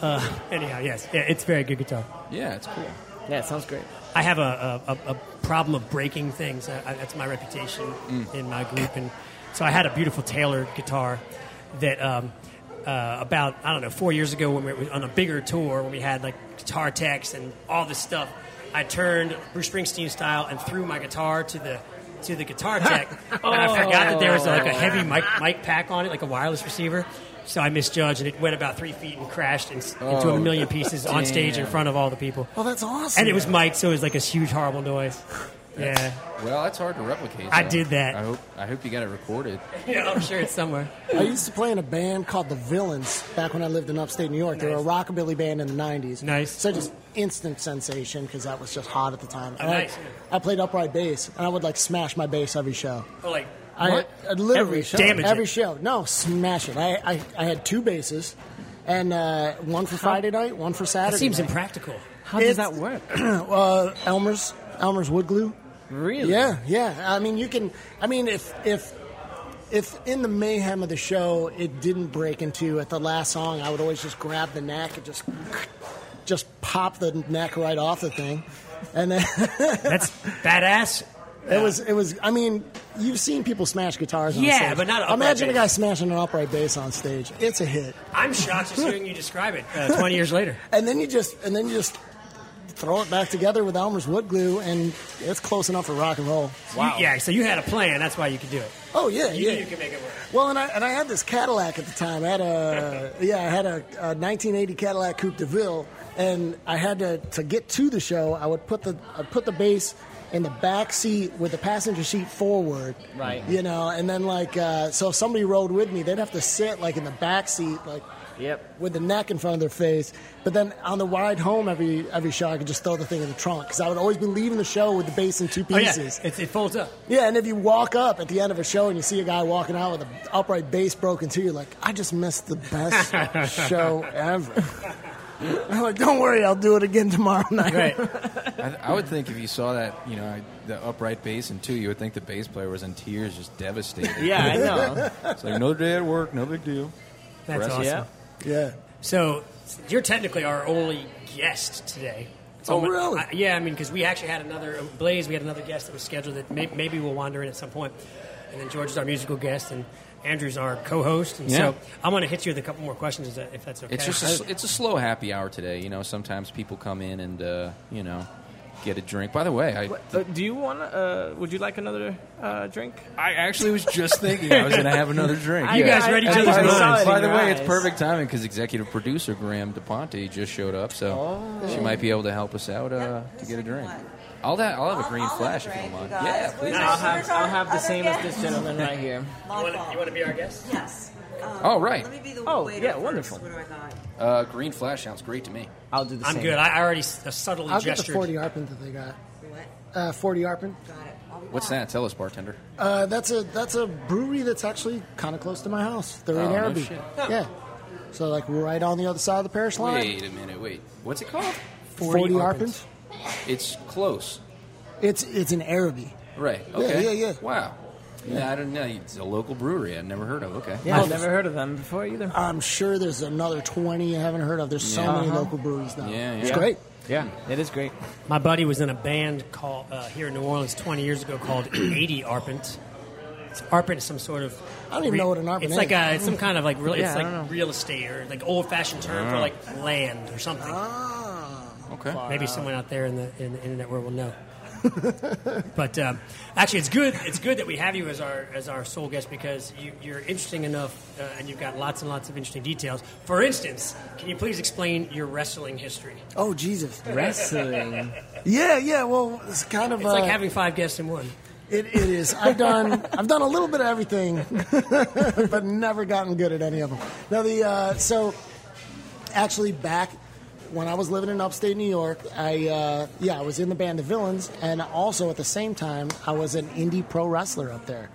Uh, anyhow, yes, yeah, it's very good guitar. yeah, it's cool. Yeah, it sounds great. I have a, a, a- a problem of breaking things. I, I, that's my reputation in my group, and so I had a beautiful Taylor guitar that um, uh, about I don't know four years ago when we were on a bigger tour when we had like guitar techs and all this stuff. I turned Bruce Springsteen style and threw my guitar to the to the guitar tech, <laughs> and I forgot that there was like a oh. heavy mic mic pack on it, like a wireless receiver. So I misjudged, and it went about three feet and crashed in, into Oh, a million pieces on stage in front of all the people. Oh, that's awesome. And it was mic, so it was like a huge, horrible noise. Yeah. Well, that's hard to replicate. I did that. I hope I hope you got it recorded. <laughs> yeah, I'm sure it's somewhere. I used to play in a band called the Villains back when I lived in upstate New York. They were a rockabilly band in the 90s. Nice. So just instant sensation because that was just hot at the time. Oh, And I- nice. I, played upright bass, and I would like smash my bass every show. Oh, like, I. I literally Every show? Damage every it. show. No, smash it. I, I, I had two basses, and uh, one for Friday night, one for Saturday. that seems night. impractical. How does that work? <clears throat> uh, Elmer's Elmer's wood glue. Really? Yeah, yeah. I mean, you can. I mean, if if if in the mayhem of the show it didn't break into at the last song, I would always just grab the neck and just just pop the neck right off the thing, and then <laughs> That's badass. it was it was. I mean, you've seen people smash guitars. On Yeah, stage. but not upright imagine a bass. guy smashing an upright bass on stage. It's a hit, I'm shocked just hearing you describe it uh, 20 years later. <laughs> and then you just and then you just throw it back together with Elmer's wood glue, and it's close enough for rock and roll. Wow. yeah, so you had a plan. That's why you could do it. Oh yeah, You yeah. you could make it work. Well, and I and I had this Cadillac at the time. I had a <laughs> yeah, I had a, a 1980 Cadillac Coupe de Ville, and I had to to get to the show. I would put the I'd put the bass in the back seat with the passenger seat forward, Right. You know, and then like uh, so if somebody rode with me, they'd have to sit like in the back seat, like Yep. with the neck in front of their face. But then on the ride home, every every show, I could just throw the thing in the trunk because I would always be leaving the show with the bass in two Oh, yeah. pieces. It, it folds up. Yeah, and if you walk up at the end of a show and you see a guy walking out with an upright bass broken too, you're like, I just missed the best <laughs> show ever. I'm like, don't worry, I'll do it again tomorrow night. Right. <laughs> I, I would think if you saw that, you know, the upright bass and two, you would think the bass player was in tears, just devastated. Yeah, I know. It's like no day at work, no big deal. That's Rest- awesome. yeah. Yeah. So you're technically our only guest today. So Oh, I'm- really? I- yeah, I mean, because we actually had another Blaze. We had another guest that was scheduled that may, maybe we'll wander in at some point. And then George is our musical guest, and Andrew's our co-host. And Yeah. so I'm going to hit you with a couple more questions, if that's okay. It's just a, s- it's a slow happy hour today. You know, sometimes people come in and uh, you know get a drink. By the way, I Uh, do you want? Uh, would you like another uh, drink? I actually was just thinking I was going to have another drink. You guys read each I- I other's by, minds. saw it the, by the your way, it's perfect timing because executive producer Graham DePonte just showed up, so Oh. she might be able to help us out uh, to get a drink. I'll, da- I'll have a green I'll flash have if you don't mind. you Yeah, please. Where's I'll have, I'll have the other same as this gentleman right here. My you, want fault. to, you want to be our guest? Yes. Um, Oh, right. Let me be the Oh, waiter yeah, first. wonderful. What do I got? Uh, green flash sounds great to me. I'll do the same. I'm same. good. I, I already s- uh, subtly I'll get the gestured. 40 Arpent that they got. What? Uh, 40 Arpent. Got it. I'll be What's back. that? Tell us, bartender. Uh, that's a that's a brewery that's actually kind of close to my house. They're in Oh, no Arabi. shit. Yeah. So like right on the other side of the parish line. Wait a minute. Wait. What's it called? 40 Arpent. Arpent. It's close. It's it's in Arabi. Right. Yeah, Okay. yeah, yeah. Wow. Yeah, I don't know. It's a local brewery I'd never heard of. Okay. Yeah, I've never heard of them before either. I'm sure there's another 20 you haven't heard of. There's so Yeah. many Uh-huh. local breweries now. Yeah, It's yeah. great. Yeah, it is great. My buddy was in a band called uh, here in New Orleans 20 years ago called <clears throat> 80 Arpent. It's Arpent is some sort of. I don't even know what an arpent It's like is. a, it's some kind of like real. Yeah, it's don't like real estate or like old fashioned term for like land or something. Ah. Okay. Maybe someone out there in the in the internet world will know. <laughs> but um, actually, it's good. It's good that we have you as our as our sole guest because you, you're interesting enough, uh, and you've got lots and lots of interesting details. For instance, can you please explain your wrestling history? Oh, Jesus. Wrestling. <laughs> Yeah, yeah. Well, it's kind of It's uh, like having five guests in one. it, it is. I've done I've done a little bit of everything, <laughs> but never gotten good at any of them. Now the uh, so actually back when I was living in upstate New York, I uh, yeah I was in the band The Villains, and also at the same time I was an indie pro wrestler up there.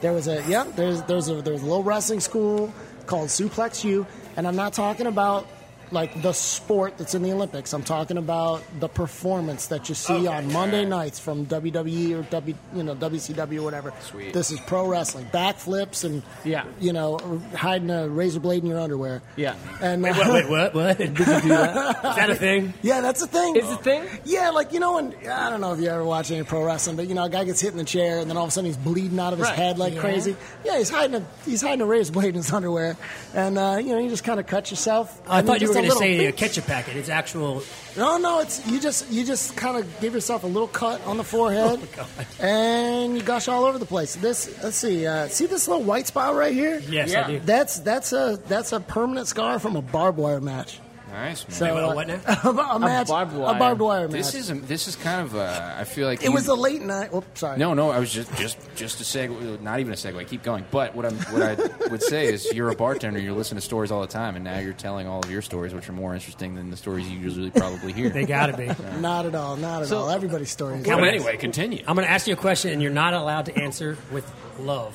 There was a yeah there's there's a there's a little wrestling school called Suplex U, and I'm not talking about like the sport that's in the Olympics. I'm talking about the performance that you see on Monday nights from WWE or W you know WCW or whatever. Sweet. This is pro wrestling, backflips and Yeah. you know hiding a razor blade in your underwear. Yeah. And Wait, uh, wait, what? What? Did you do that? Is that a thing? <laughs> yeah, that's a thing. Is it a thing? Yeah, like you know, when I don't know if you ever watch any pro wrestling, but you know, a guy gets hit in the chair, and then all of a sudden he's bleeding out of his Right. head like Yeah. crazy. Yeah, he's hiding a he's hiding a razor blade in his <laughs> underwear, and uh, you know, you just kind of cut yourself. I and thought you were going to say a ketchup packet. It's actual. No, no, it's you just you just kind of give yourself a little cut on the forehead, <laughs> Oh, and you gush all over the place. This let's see, uh, see this little white spot right here? Yes, Yeah. I do. That's that's a that's a permanent scar from a barbed wire match. Nice, man. So Wait, uh, what now? <laughs> a, match, barbed a wire. barbed wire match. this is a, this is kind of uh, I feel like it you- was a late night. Oops, sorry. No, no, I was just just just a segue, not even a segue. Keep going. But what I'm what I would say is, you're a bartender. You're listening to stories all the time, and now you're telling all of your stories, which are more interesting than the stories you usually probably hear. They got to be. <laughs> Not at all. Not at So- all. Everybody's story is Well, anyway, continue. I'm going to ask you a question, and you're not allowed to answer with love.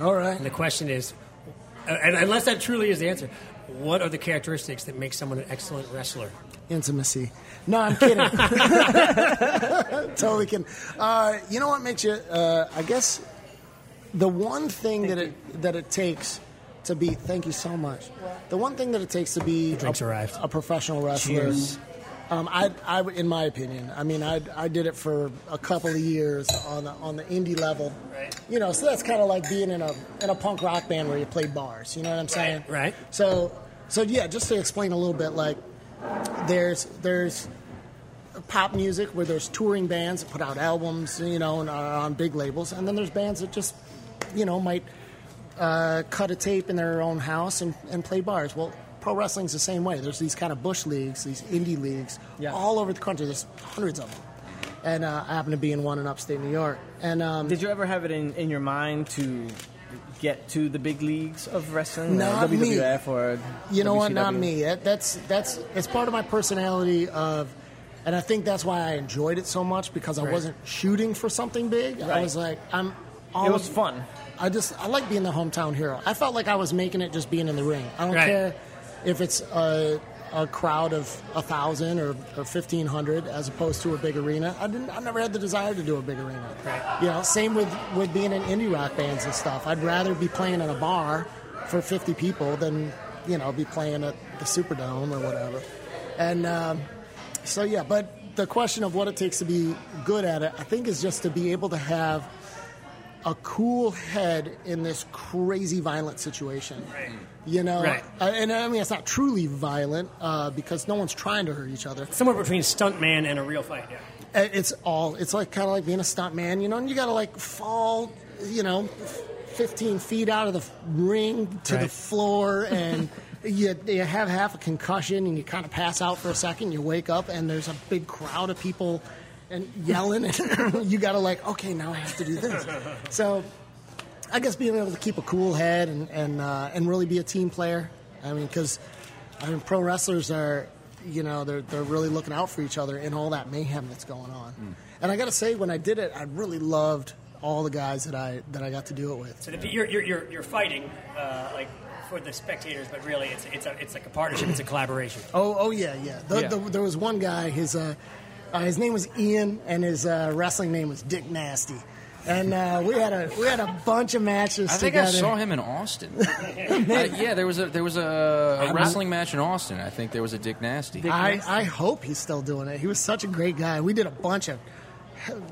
all right. And the question is, uh, unless that truly is the answer, what are the characteristics that make someone an excellent wrestler? Intimacy. No, I'm kidding. <laughs> totally kidding. Uh, you know what makes you? Uh, I guess the one thing that it that it takes to be. Thank you so much. The one thing that it takes to be a, arrived. a professional wrestler. Um, I, I, in my opinion, I mean, I, I did it for a couple of years on the, on the indie level. Right. You know, so that's kind of like being in a in a punk rock band where you play bars. You know what I'm saying? right. So, so yeah, just to explain a little bit, like there's there's pop music where there's touring bands that put out albums, you know, and are on big labels, and then there's bands that just, you know, might uh, cut a tape in their own house and, and play bars. Well, pro wrestling's the same way. There's these kind of bush leagues, these indie leagues, Yeah. all over the country. There's hundreds of them, and uh, I happen to be in one in upstate New York. And um, Did you ever have it in, in your mind to get to the big leagues of wrestling? Not like me. Or You know what? Not me. That, that's that's it's part of my personality of, and I think that's why I enjoyed it so much because I Right. wasn't shooting for something big. I was like, I'm. All It was fun. I just I like being the hometown hero. I felt like I was making it just being in the ring. I don't Right. care if it's a, a crowd of a thousand or, or fifteen hundred as opposed to a big arena. I didn't. I never had the desire to do a big arena. Right. You know, same with with being in indie rock bands and stuff. I'd rather be playing in a bar for fifty people than you know be playing at the Superdome or whatever. And um, so yeah, but the question of what it takes to be good at it, I think, is just to be able to have a cool head in this crazy violent situation. Right. You know, Right. Uh, and I mean it's not truly violent uh, because no one's trying to hurt each other. Somewhere between stuntman and a real fight. Yeah. Uh, It's all. It's like kind of like being a stunt man, you know. And you got to like fall, you know, fifteen feet out of the ring to the floor, <laughs> and you, you have half a concussion, and you kind of pass out for a second. You wake up, and there's a big crowd of people and yelling, <laughs> and you got to like, okay, now I have to do this. So, I guess being able to keep a cool head and and uh, and really be a team player. I mean, because I mean, pro wrestlers are, you know, they're they're really looking out for each other in all that mayhem that's going on. And I got to say, when I did it, I really loved all the guys that I that I got to do it with. So the, you're, you're, you're, you're fighting uh, like for the spectators, but really it's it's a, it's like a partnership. It's a collaboration. Oh, oh yeah, yeah. The, Yeah. The, there was one guy. His uh, uh, his name was Ian, and his uh, wrestling name was Dick Nasty. and uh, we had a we had a bunch of matches I think together. I saw him in Austin. <laughs> Uh, yeah, there was a there was a, a wrestling match in Austin. I think there was a Dick Nasty. I, I hope he's still doing it. He was such a great guy. We did a bunch of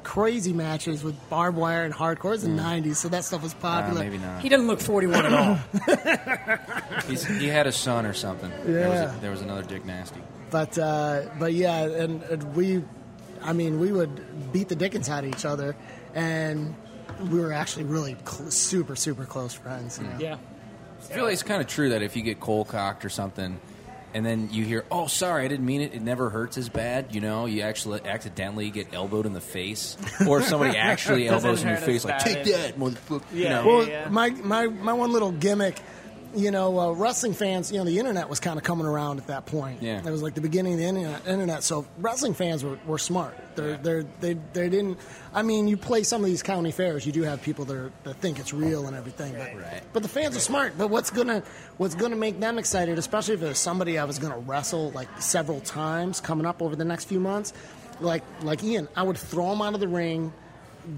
crazy matches with barbed wire and hardcore. It was the '90s, so that stuff was Uh, popular. maybe not. He doesn't look 41 at all. <laughs> He's, he had a son or something. There, was Yeah. a, there was another Dick Nasty. But uh, but yeah, and, and we, I mean, we would beat the dickens out of each other, and we were actually really cl- super super close friends. you know? Yeah. I feel like it's kind of true that if you get cold cocked or something, and then you hear, "Oh, sorry, I didn't mean it. It never hurts as bad." You know, you actually accidentally get elbowed in the face, <laughs> or somebody actually elbows in your face, like "Take that, motherfucker!" You Yeah. know, Well, yeah. my, my my one little gimmick, you know, uh, wrestling fans, you know, the internet was kind of coming around at that point. Yeah. it was like the beginning of the internet. internet so wrestling fans were, were smart. They're, they're, they they didn't. I mean, you play some of these county fairs, you do have people that, are, that think it's real and everything. But, Right. but the fans are smart. But what's gonna what's gonna make them excited, especially if there's somebody I was gonna wrestle like several times coming up over the next few months, like like Ian, I would throw him out of the ring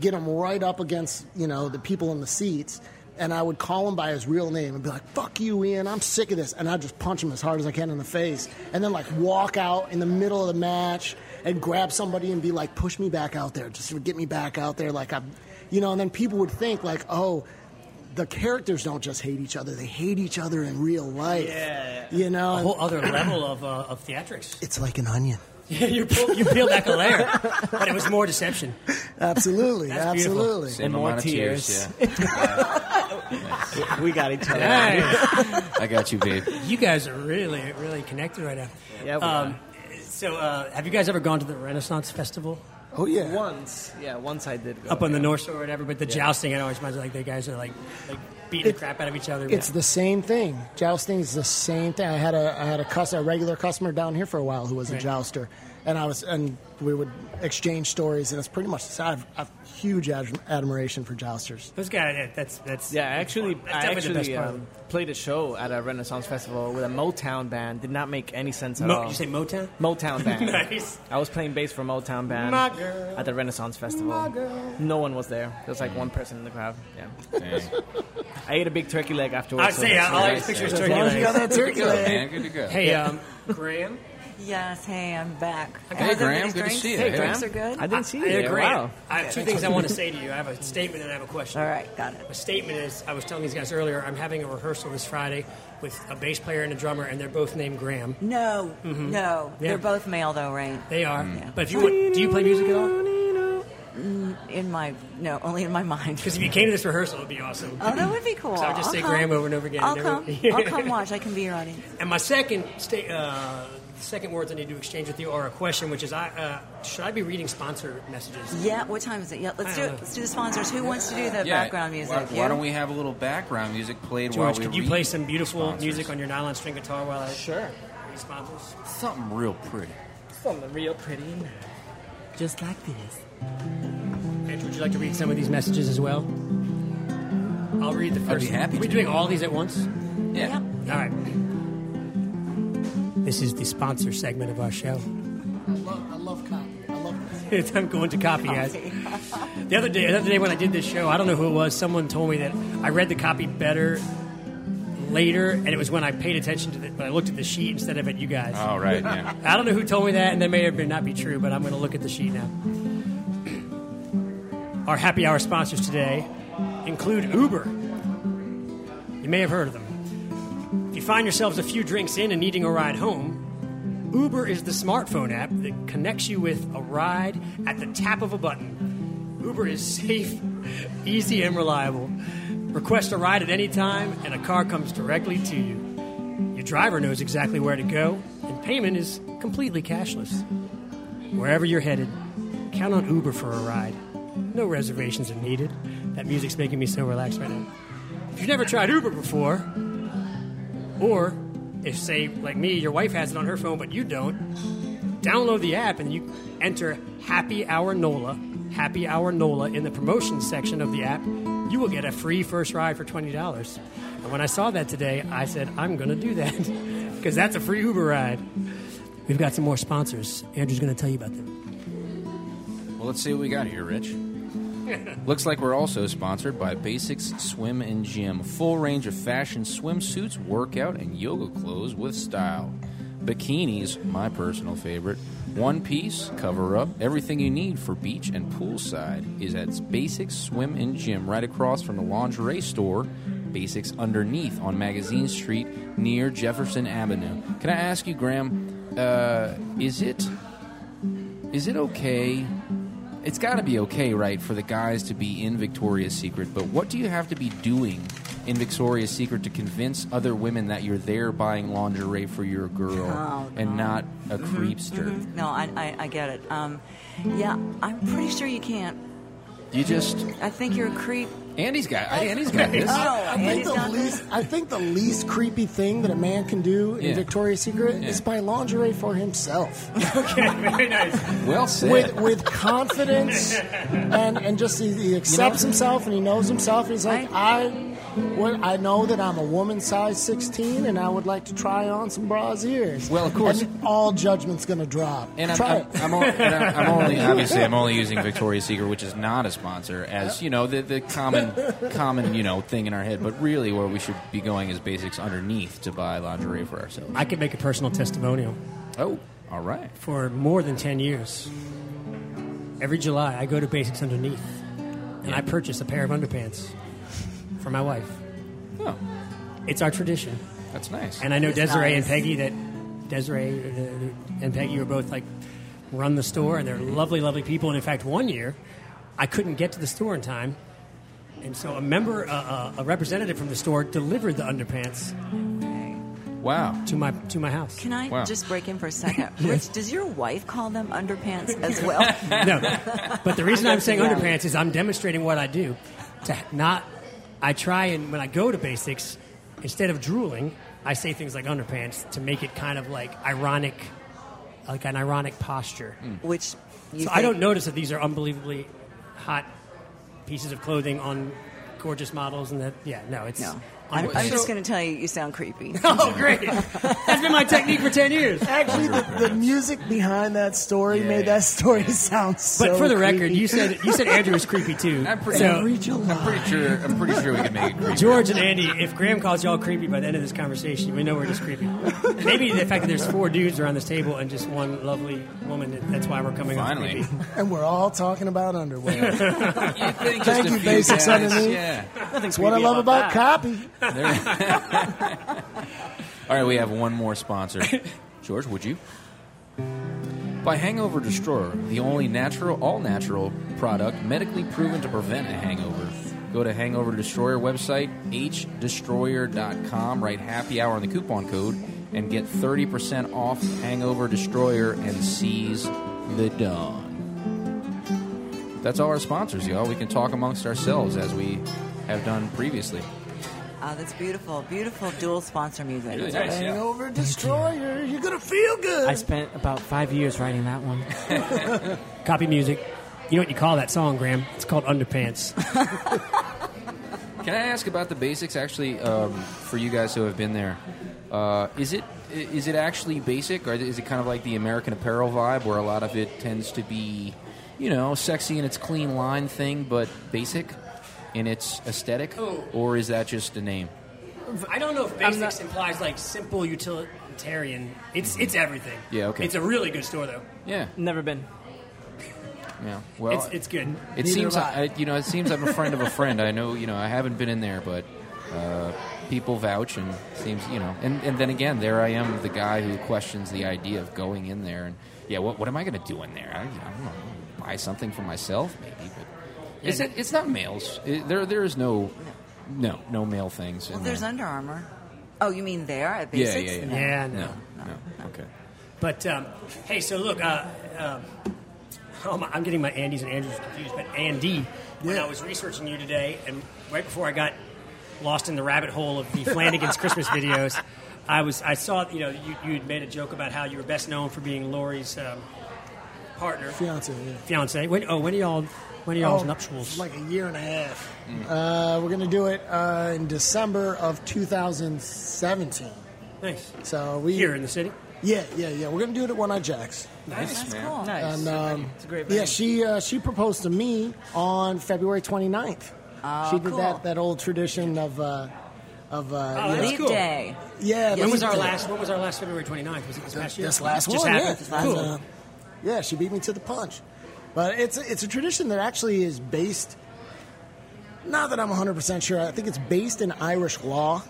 get him right up against you know the people in the seats and I would call him by his real name and be like, "Fuck you, Ian! I'm sick of this," and I'd just punch him as hard as I can in the face, and then like walk out in the middle of the match and grab somebody and be like, "Push me back out there, just get me back out there," like I'm, you know, and then people would think like, "Oh." The characters don't just hate each other; they hate each other in real life. Yeah. you know, A whole other <clears throat> level of, uh, of theatrics. it's like an onion. You, pull, you peel back a layer, but it was more deception. Absolutely, That's beautiful. absolutely. Same And more amount of tears. tears. Yeah. <laughs> We got each other. Hey, I got you, babe. you guys are really, really connected right now. Yeah, we Um, so, uh, have you guys ever gone to the Renaissance Festival Oh yeah, Once, yeah, once I did go. up on the. North Shore or whatever? But the jousting, it always reminds me like the guys are like, like beating the crap out of each other. It's the same thing. Jousting is the same thing. I had a I had a, cus- a regular customer down here for a while who was Right. a jouster, and I was and we would exchange stories, and it's pretty much the same. I have, I have huge ad- admiration for jousters. Those guys, yeah, that's that's Yeah, I actually, that's I definitely the best actually um, played a show at a Renaissance festival with a Motown band. Did not make any sense at Mo- all. you say Motown? Motown <laughs> band. Nice. I was playing bass for Motown band My girl. at the Renaissance festival. No one was there. There was like one person in the crowd. Yeah, I ate a big turkey leg afterwards. I'd so say that's all I nice. picture is turkey long as you got that turkey Good, leg. man. Good to go. Hey, um, Graham. Yes, hey, I'm back. Hey, Graham, everybody's good to drinks? see you. Hey, Hey. drinks are good. I didn't see you. Hey, there. Graham. Wow. I have two things I want to say to you. I have a statement and I have a question. All right, got it. A statement is I was telling these guys earlier. I'm having a rehearsal this Friday with a bass player and a drummer, and they're both named Graham. No, no, Mm-hmm. Yeah. they're both male though, right? They are. Yeah. But if you want, do you play music at all? In my no, only in my mind. Because if you came to this rehearsal, it would be awesome. Oh, that would be cool. So I would just I'll say come. Graham over and over again. I'll Never- come. <laughs> I'll come watch. I can be your audience. And my second sta- uh, the second words I need to exchange with you are a question, which is, I uh, should I be reading sponsor messages? Yeah. What time is it? Yeah. Let's do it. Let's do the sponsors. Who wants to do the Yeah, background music? Why, You? why don't we have a little background music played George, while we could you read play some beautiful sponsors? music on your nylon string guitar while I Sure. read sponsors? Something real pretty. Something real pretty. Just like this. Andrew, would you like to read some of these messages as well? I'll read the 1st be happy Are we to. doing all these at once? Yeah. Yep. All right. This is the sponsor segment of our show. I love I love copy. I love this. <laughs> I'm going to copy, guys. <laughs> The other day, the other day when I did this show, I don't know who it was. Someone told me that I read the copy better later, and it was when I paid attention to it. When I looked at the sheet instead of at you guys. Oh, right. Yeah. <laughs> I don't know who told me that, and that may or may not be true, but I'm going to look at the sheet now. Our happy hour sponsors today include Uber. You may have heard of them. Find yourselves a few drinks in and needing a ride home, Uber is the smartphone app that connects you with a ride at the tap of a button. Uber is <laughs> safe, easy, and reliable. Request a ride at any time, and a car comes directly to you. Your driver knows exactly where to go, and payment is completely cashless. Wherever you're headed, count on Uber for a ride. No reservations are needed. That music's making me so relaxed right now. If you've never tried Uber before, or if, say, like me, your wife has it on her phone but you don't, download the app and you enter Happy Hour NOLA, Happy Hour NOLA in the promotions section of the app. You will get a free first ride for $20. And when I saw that today, I said, I'm going to do that <laughs> because that's a free Uber ride. We've got some more sponsors. Andrew's going to tell you about them. Well, let's see what we got here, Rich. Looks like we're also sponsored by Basics Swim and Gym. Full range of fashion swimsuits, workout, and yoga clothes with style. Bikinis, my personal favorite. One piece, cover up, everything you need for beach and poolside is at Basics Swim and Gym, right across from the lingerie store. Basics underneath on Magazine Street near Jefferson Avenue. Can I ask you, Graham, uh, is it is it okay? It's got to be okay, right, for the guys to be in Victoria's Secret, but what do you have to be doing in Victoria's Secret to convince other women that you're there buying lingerie for your girl Oh, and not a creepster? No, I, I, I get it. Um, yeah, I'm pretty sure you can't. You just I think you're a creep. Andy's got Andy's got this. Oh, I think Andy's the got least I think the least creepy thing that a man can do in Yeah. Victoria's Secret Yeah. is buy lingerie for himself <laughs> okay, very nice. Well said. with with confidence <laughs> and and just he, he accepts himself and he knows himself. And he's like I. Well, I know that I'm a woman size 16 and I would like to try on some brasiers. Well, of course. And all judgment's going to drop. And I'm, try I'm. I'm, o- and I'm, I'm only <laughs> obviously I'm only using Victoria's Secret, which is not a sponsor, as you know the, the common common you know thing in our head. But really, where we should be going is basics underneath to buy lingerie for ourselves. I could make a personal testimonial. Oh, all right. For more than 10 years, every July I go to Basics Underneath and I purchase a pair of underpants for my wife. Oh, It's our tradition. that's nice. And I know It's Desiree and nice. Peggy that Desiree uh, and Peggy are both like run the store, and they're lovely, lovely people. And in fact, one year I couldn't get to the store in time, and so a member, uh, uh, a representative from the store, delivered the underpants wow. to my to my house. Can I Wow. just break in for a second? <laughs> Rich, does your wife call them underpants as well? <laughs> no, but the reason <laughs> I'm saying Yeah. underpants is I'm demonstrating what I do to not. I try and when I go to basics, instead of drooling, I say things like underpants to make it kind of like ironic, like an ironic posture. Hmm. Which you So think, I don't notice that these are unbelievably hot pieces of clothing on gorgeous models, and that yeah, no, it's No. I'm, I'm underpants. just going to tell you, you sound creepy. <laughs> oh, great! That's been my technique for ten years. Actually, the, the music behind that story Yeah. made that story sound so But for the record, you said you said Andrew was creepy too. I'm pretty, so I'm pretty sure. I'm pretty sure we can make it creepy. <laughs> George and Andy, if Graham calls y'all creepy by the end of this conversation, we know we're just creepy. Maybe the fact that there's four dudes around this table and just one lovely woman, that's why we're coming off Finally. creepy. and we're all talking about underwear. <laughs> You think Thank you, few Basics guys- Underneath. Yeah. That's what I love about, copy. All right, we have one more sponsor. George, would you? By Hangover Destroyer, the only natural, all natural product medically proven to prevent a hangover. Go to Hangover Destroyer website, hdestroyer.com, write happy hour on the coupon code, and get 30% off Hangover Destroyer and seize the dawn. That's all our sponsors, y'all. We can talk amongst ourselves as we have done previously. Oh, that's beautiful. Beautiful dual sponsor music. Really nice, yeah. Hangover Destroyer, you're gonna feel good. I spent about five years writing that one. <laughs> Copy music. You know what you call that song, Graham? It's called Underpants. <laughs> Can I ask about the basics? Actually, um, for you guys who have been there, uh, is it is it actually basic, or is it kind of like the American Apparel vibe, where a lot of it tends to be, you know, sexy in its clean line thing, but basic in its aesthetic, Oh. or is that just a name? I don't know if basics implies like simple utilitarian. It's it's everything. Yeah, okay. It's a really good store though. Yeah, Never been. yeah. Well, it's it's good. It Neither seems, I. I, you know, it seems I'm a friend of a friend. I know, you know, I haven't been in there, but uh, people vouch, and seems, you know, and, and then again, there I am, the guy who questions the idea of going in there, and yeah, what, what am I going to do in there? I, you know, I don't know, buy something for myself, maybe, but it's, it, it's not males. It, there, there is no, no, no male things. Well, in there's there. Under Armour. Oh, you mean there at Yeah, Basics? yeah, yeah. No. Yeah, no, no. no, okay. But um, hey, so look, uh, um oh, my- I'm getting my Andys and Andrews confused. But Andy, when I was researching you today, and right before I got lost in the rabbit hole of the Flanagan's <laughs> Christmas videos, I was I saw you know you you had made a joke about how you were best known for being Lori's um, partner, Fiance, yeah. fiance. When oh when are y'all when are y'all's Oh, nuptials? Like a year and a half. Uh, we're gonna do it uh, in December of 2017. nice So we here in the city. Yeah, yeah, yeah. We're gonna do it at One Eyed Jacks. Nice, That's man. cool. Nice. And um, it's a great Venue. yeah, she uh, she proposed to me on February 29th. Oh, she did cool. that that old tradition of uh, of uh, Oh, you know- that's cool. day. yeah. When was our day. last? When was our last February 29th? Was it this past year? This last Just one, happened. yeah. Cool. And, uh, yeah, she beat me to the punch. But it's it's a tradition that actually is based. Not that I'm 100 percent sure. I think it's based in Irish law.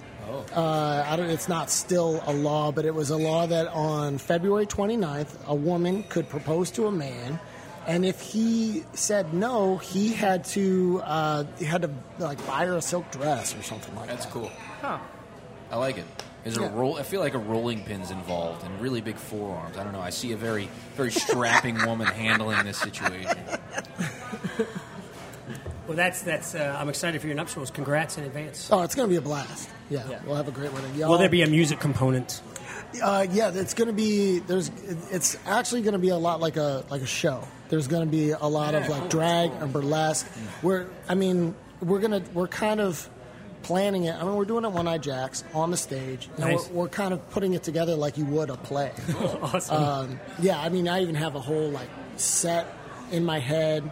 Uh, I don't, it's not still a law, but it was a law that on February 29th, a woman could propose to a man, and if he said no, he had to uh, he had to like buy her a silk dress or something like That's that. That's cool. Huh. I like it. Is there Yeah. a roll? I feel like a rolling pin's involved and really big forearms. I don't know. I see a very, very strapping <laughs> woman handling this situation. Well, that's that's. Uh, I'm excited for your nuptials. Congrats in advance. Oh, it's going to be a blast. Yeah, Yeah. we'll have a great wedding. Y'all- Will there be a music component? Uh, yeah, it's going to be. There's. It's actually going to be a lot like a like a show. There's going to be a lot of like drag and burlesque. We're. I mean, we're gonna. We're kind of planning it. I mean, we're doing it one eyed jacks on the stage, and Nice. we're, we're kind of putting it together like you would a play. <laughs> awesome. um, yeah, I mean, I even have a whole like set in my head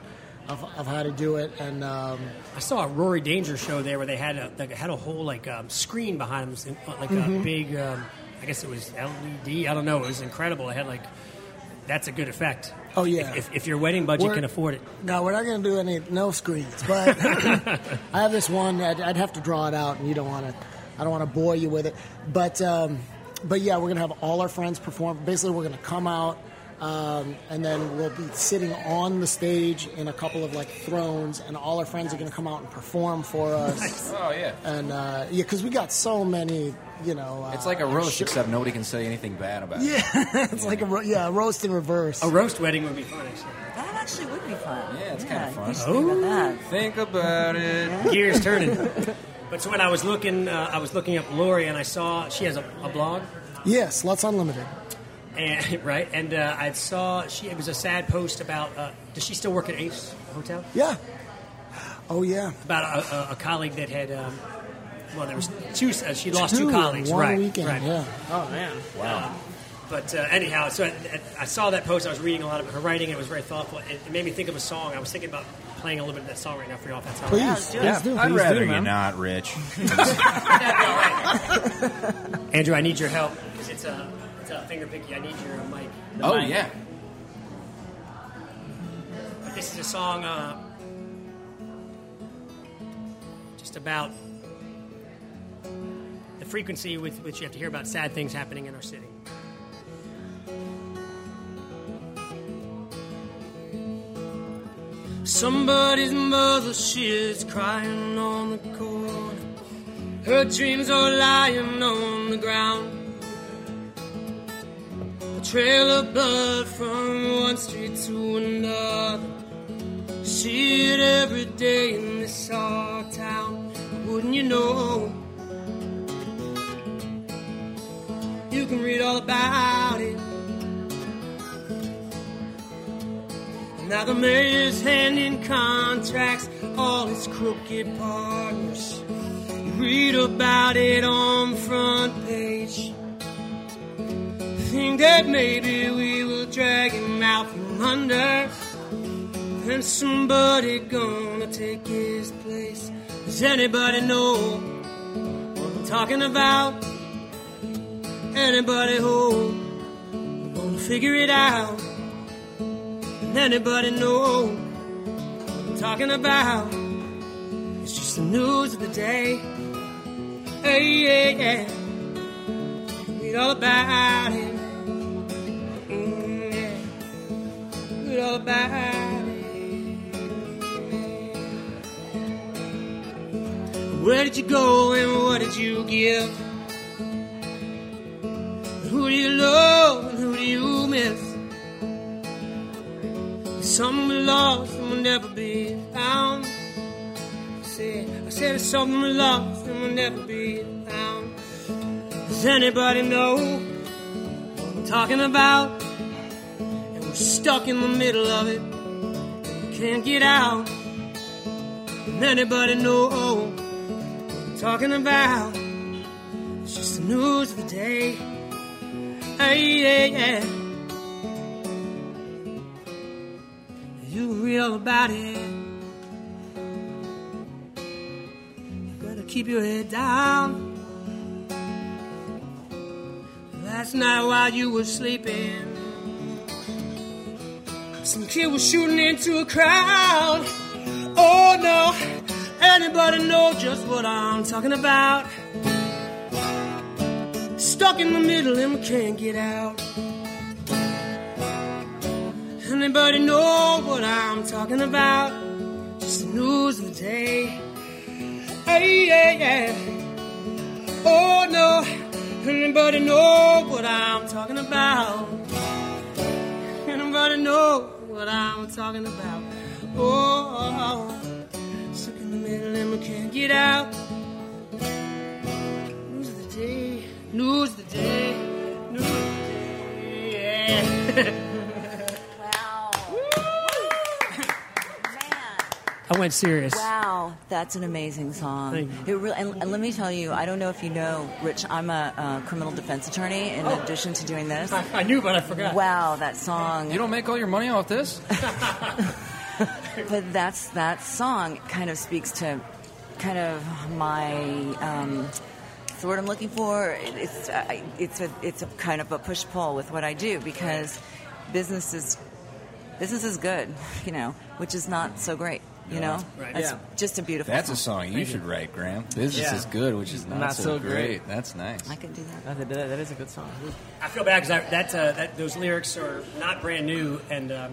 of, of how to do it, and um, I saw a Rory Danger show there where they had a they had a whole like um, screen behind them, like Mm-hmm. a big. Um, I guess it was LED. I don't know. It was incredible. It had like. That's a good effect. Oh, yeah. If, if, if your wedding budget We're- can afford it. No, we're not going to do any no screens. But <laughs> I have this one. I'd, I'd have to draw it out, and you don't want to. I don't want to bore you with it. But um, but yeah, we're going to have all our friends perform. Basically, we're going to come out, um, and then we'll be sitting on the stage in a couple of like thrones, and all our friends are going to come out and perform for us. Oh yeah. And uh, yeah, because we got so many. You know, uh, It's like a roast, sh- except nobody can say anything bad about <laughs> it. Yeah, it's like a ro- yeah a roast in reverse. A roast wedding would be fun. Actually. That actually would be fun. Yeah, it's kinda fun. you should think about that. Think about it. Gears turning. <laughs> But so when I was looking, uh, I was looking up Lori, and I saw she has a, a blog, Yes, Sluts Unlimited. And <laughs> right, and uh, I saw she it was a sad post about. Uh, does she still work at Ace Hotel? Yeah. Oh yeah. About a, a, a colleague that had. Um, well, there was two. Uh, she lost two, in colleagues. one right. weekend. right. Yeah. Oh man. Wow. But uh, anyhow, so I, I saw that post. I was reading a lot of her writing. It was very thoughtful. It, it made me think of a song. I was thinking about playing a little bit of that song right now for you all. If that's all right. Please, let's do please do. I'd Please rather do, you man. not, Rich. <laughs> <laughs> Andrew, I need your help because it's a it's finger picky. I need your mic. oh yeah. But this is a song uh, just about the frequency with which you have to hear about sad things happening in our city. Somebody's mother, she is crying on the corner. Her dreams are lying on the ground. Trail of blood from one street to another. See it every day in this our town. Wouldn't you know? You can read all about it. Now the mayor's handing contracts, all his crooked partners. You read about it on the front page. Think that maybe we will drag him out from under. And somebody gonna take his place. Does anybody know what I'm talking about? Anybody home? Gonna figure it out. Anybody know what I'm talking about? It's just the news of the day. Hey, yeah, yeah. Read all about it. All. Where did you go and what did you give? Who do you love and who do you miss? Some we lost and will never be found. I said, I said something lost and will never be found. Does anybody know what I'm talking about? Stuck in the middle of it. Can't get out. And anybody know what I'm talking about? It's just the news of the day. Hey, yeah, yeah. You real about it. You gotta keep your head down. Last night while you were sleeping, some kid was shooting into a crowd. Oh no, anybody know just what I'm talking about? Stuck in the middle and we can't get out. Anybody know what I'm talking about? Just the news of the day. Hey, yeah, yeah. Oh no, anybody know what I'm talking about? Anybody know what I'm talking about? Oh, stuck in the middle and we can't get out. News of the day, news of the day, news of the day. Yeah. <laughs> Wow. Man. I went serious. Wow, that's an amazing song. Thank It really, and, and let me tell you, I don't know if you know, Rich. I'm a, uh criminal defense attorney. In addition to doing this, I, I knew, but I forgot. wow, that song. You don't make all your money off this? <laughs> <laughs> But that's that song kind of speaks to kind of my um, the word I'm looking for. It's uh, it's a it's a kind of a push pull with what I do because business is business is good, you know, which is not so great. You know, Right. That's Yeah. just a beautiful. That's a song. song you should write, Graham. Business Yeah. is good, which is not, Not so, so great. great. That's nice. I can do that. That, that, that is a good song. I feel bad because that, uh, that those lyrics are not brand new, and um,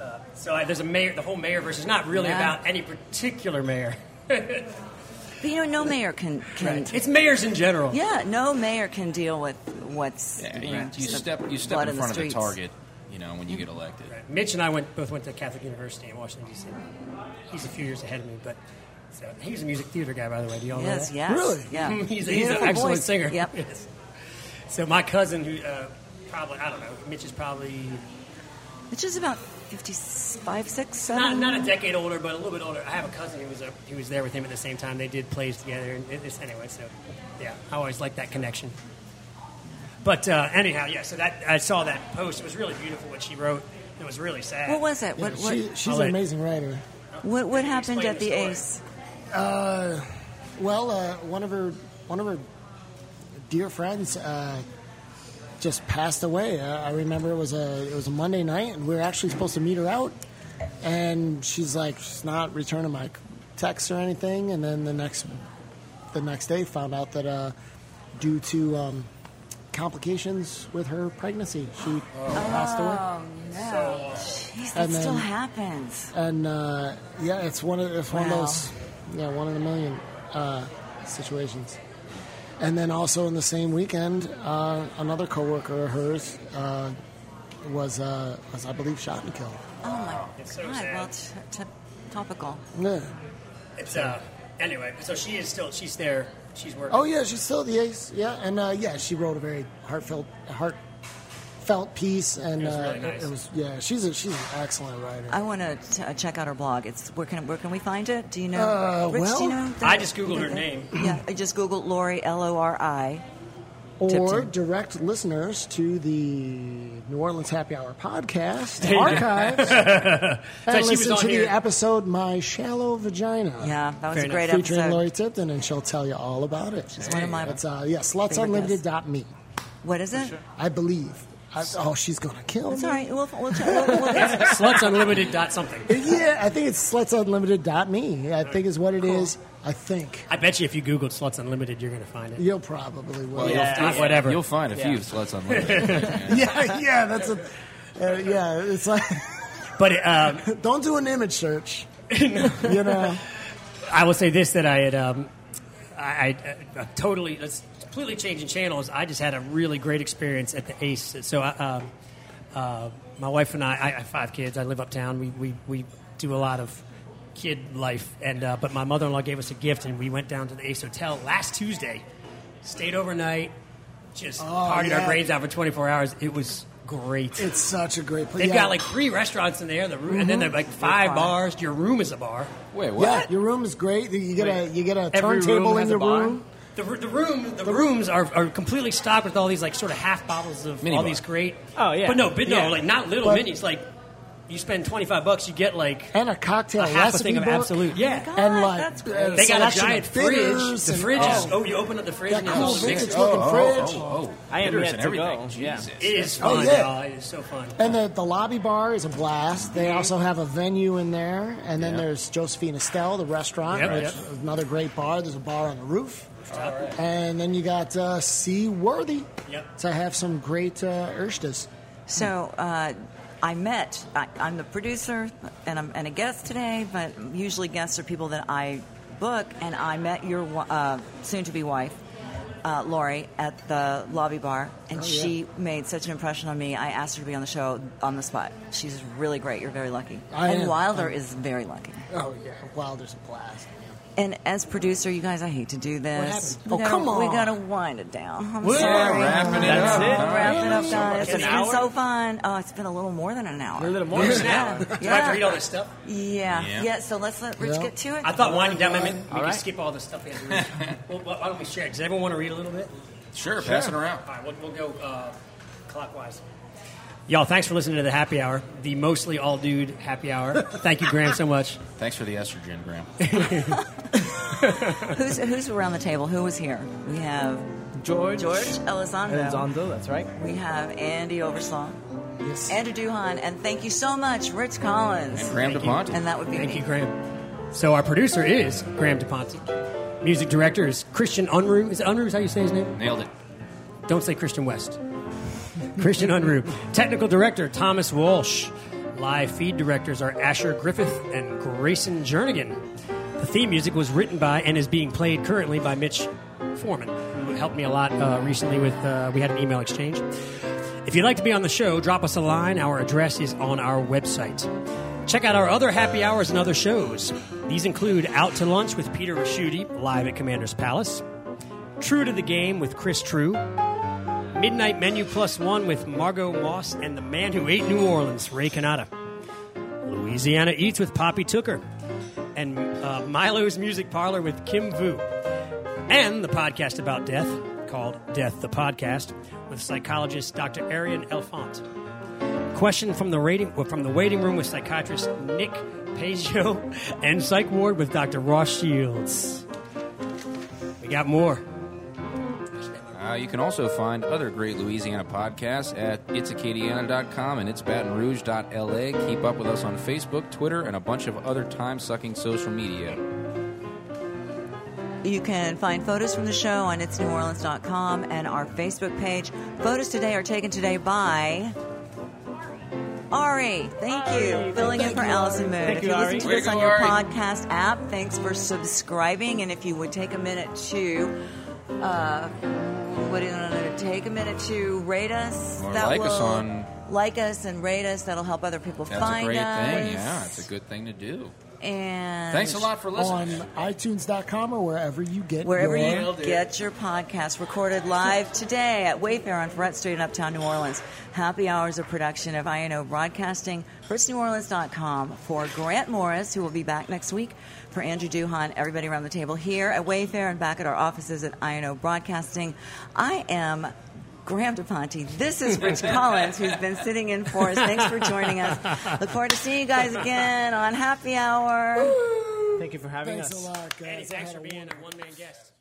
uh, so I, there's a mayor. The whole mayor verse is not really Yeah. about any particular mayor. But you know, no mayor can can. It's mayors in general. Yeah, no mayor can deal with what's Yeah, you you, know, you just step you step blood in the front of the target, you know, when you get elected. Right. Mitch and I went both went to Catholic University in Washington D.C. He's a few years ahead of me, but so, he's a music theater guy, by the way. Do y'all know Yes, that? yes, Really? yeah. <laughs> he's, a, he's an excellent voice. singer. Yep. <laughs> Yes. So my cousin, who uh, probably I don't know, Mitch is probably Mitch is about 55, 6, 7. not, not a decade older, but a little bit older. I have a cousin who was a, who was there with him at the same time. They did plays together, and it, it's, anyway. So, yeah, I always like that connection. But uh, anyhow, yeah. So that I saw that post. It was really beautiful what she wrote. It was really sad. What was it? What, what, She, she's an amazing writer. what, what happened at the the story. Ace? Well, uh, one of her one of her dear friends uh, just passed away. Uh, I remember it was a it was a Monday night, and we were actually supposed to meet her out. And she's like, she's not returning my texts or anything. And then the next the next day, found out that uh, due to um, complications with her pregnancy, she passed away. Oh, no. Jeez, that And still happens. and uh, yeah, it's one of it's one of those yeah one in a million uh, situations. And then also in the same weekend, uh, another coworker of hers uh, was uh, was I believe shot and killed. Oh, my It's so God. sad. Well, t- t- topical. Yeah. It's uh. Anyway, so she is still she's there. She's working. Oh yeah, she's still the ace. Yeah, and uh, yeah, she wrote a very heartfelt heartfelt piece, and It was uh, really it- nice. it was yeah, she's a, she's an excellent writer. I want to uh, check out her blog. It's where can where can we find it? Do you know? Uh, Rich, do you well, know? I just Googled her name. Yeah, I just googled Lori L O R I. or Tipton. direct listeners to the New Orleans Happy Hour podcast There you go. archives <laughs> So and she listen to here. the episode "My Shallow Vagina." Yeah, that was Very a great featuring episode. Lori Tipton, and she'll tell you all about it. She's one of my It's uh, yeah, favorite slutsunlimited.me, What is it? I believe. I, oh, she's gonna kill It's me. all right. We'll, we'll check. We'll, we'll, Sluts Unlimited dot something. <laughs> Yeah, I think it's slutsunlimited.me. I think is what it is. I think I bet you if you Googled Sluts Unlimited, you're going to find it. you'll probably will. Well, Yeah, you'll, whatever. You'll find a few Yeah. sluts <laughs> unlimited. yeah, yeah, that's a. Uh, yeah, it's like <laughs> But um, <laughs> don't do an image search. you know, I will say this: that I had, um, I, I, uh, totally, let's completely changing channels. I just had a really great experience at the Ace. So, I, um, uh, my wife and I, I have five kids. I live uptown. We we, we do a lot of kid life, and uh, but my mother-in-law gave us a gift, and we went down to the Ace Hotel last Tuesday, stayed overnight, just partied yeah. our brains out for 24 hours. It was great. it's such a great place. They've yeah. Mm-hmm. got like three restaurants in there, the room, and then they're like five bars. Your room is a bar. Wait, what? Yeah, your room is great. You get a you get a turntable in has your a room. The, the room, the rooms are, are completely stocked with all these like sort of half bottles of Mini all bar. these great. Oh, yeah. but no, but no, Yeah. like not little But- minis. Like you spend twenty five bucks, you get like and a cocktail a half a recipe thing of book. absolute. Yeah, God, And like that's uh, great. they got a giant fridge. The fridge is oh, oh, you open up the fridge that and you cool a vintage mix. looking oh, fridge. oh, oh. I am Bitters yet and to everything. go. Jesus. It is Oh, fun. yeah. y'all. It is so fun. And the, the lobby bar is a blast. They also have a venue in there. And then Yeah. there's Josephine Estelle, the restaurant, Yep, which yep. another great bar. There's a bar on the roof. And then you got uh, Seaworthy Yep. to have some great uh, Erstas. So uh, I met. I, I'm the producer and I'm and a guest today, but usually guests are people that I book. And I met your uh, soon-to-be wife, uh, Lori, at the lobby bar, and Oh, yeah. she made such an impression on me. I asked her to be on the show on the spot. She's really great. You're very lucky. I and am. Wilder I'm- is very lucky. Oh, yeah. Wilder's a blast. And as producer, you guys, I hate to do this. happened? Oh, gotta, come on. We gotta wind it down. I'm Well, sorry. wrapping it That's up. it? All right. Wrap it up, guys. much. It's An been hour? so fun. Oh, it's been a little more than an hour. A little more than an an hour. hour. Do I have to read all this stuff? Yeah. Yeah. yeah. So let's let Rich Yeah. get to it. I thought winding down. I mean, we All can right. skip all the stuff we had to read. <laughs> well, why don't we share it? Does everyone want to read a little bit? Sure, pass it around. All right, we'll, we'll go uh, clockwise. Y'all, thanks for listening to the happy hour, the mostly all dude happy hour. Thank you, Graham, so much. Thanks for the estrogen, Graham. <laughs> Who's who's around the table? Who was here? We have George. George Elizondo. Elizondo, that's right. We have Andy Overslaugh, Yes. Andrew Duhon, and thank you so much, Rich Collins. And Graham DePonte. And that would be Thank me. you, Graham. So our producer is Graham DePonte. Music director is Christian Unruh. Is it Unruh is how you say his name? Nailed it. Don't say Christian West. Christian Unruh. Technical director Thomas Walsh. Live feed directors are Asher Griffith and Grayson Jernigan. The theme music was written by and is being played currently by Mitch Foreman, who helped me a lot uh, recently with. Uh, we had an email exchange. If you'd like to be on the show, drop us a line. Our address is on our website. Check out our other happy hours and other shows. These include Out to Lunch with Peter Ricchiuti, live at Commander's Palace. True to the Game with Chris True. Midnight Menu Plus One with Margot Moss and the man who ate New Orleans, Ray Cannata. Louisiana Eats with Poppy Tooker. And uh, Milo's Music Parlor with Kim Vu. And the podcast about death called Death the Podcast with psychologist Dr. Arian Elfont. Question from the rating from the waiting room with psychiatrist Nick Pagio <laughs> and psych ward with Dr. Ross Shields. We got more. Uh, you can also find other great Louisiana podcasts at itsacadiana.com and itsbatonrouge.la. Keep up with us on Facebook, Twitter, and a bunch of other time sucking social media. You can find photos from the show on itsneworleans.com and our Facebook page. Photos today are taken today by Ari. Thank you. Filling in for you, Allison Moon. Thank if you, you listen to Way this go, on your Ari. podcast app, thanks for subscribing. And if you would take a minute to uh, what do you want to take a minute to rate us? Or that like will us on- like us and rate us. That'll help other people That's find a great us. thing. Yeah, it's a good thing to do. And Thanks a lot for listening On listening. iTunes.com or wherever you get Wherever your you it. get your podcast, recorded live today at Wayfare on Freret Street in Uptown New Orleans. Happy hours of production of INO Broadcasting, firstneworleans.com. For Grant Morris, who will be back next week, for Andrew Duhon, everybody around the table here at Wayfare and back at our offices at INO Broadcasting. I am Graham DePonte. This is Rich <laughs> Collins, who's been sitting in for us. Thanks for joining us. Look forward to seeing you guys again on Happy Hour. Thank you for having Thanks us. a lot, guys. Eddie, thanks for being a one man guest. No problem.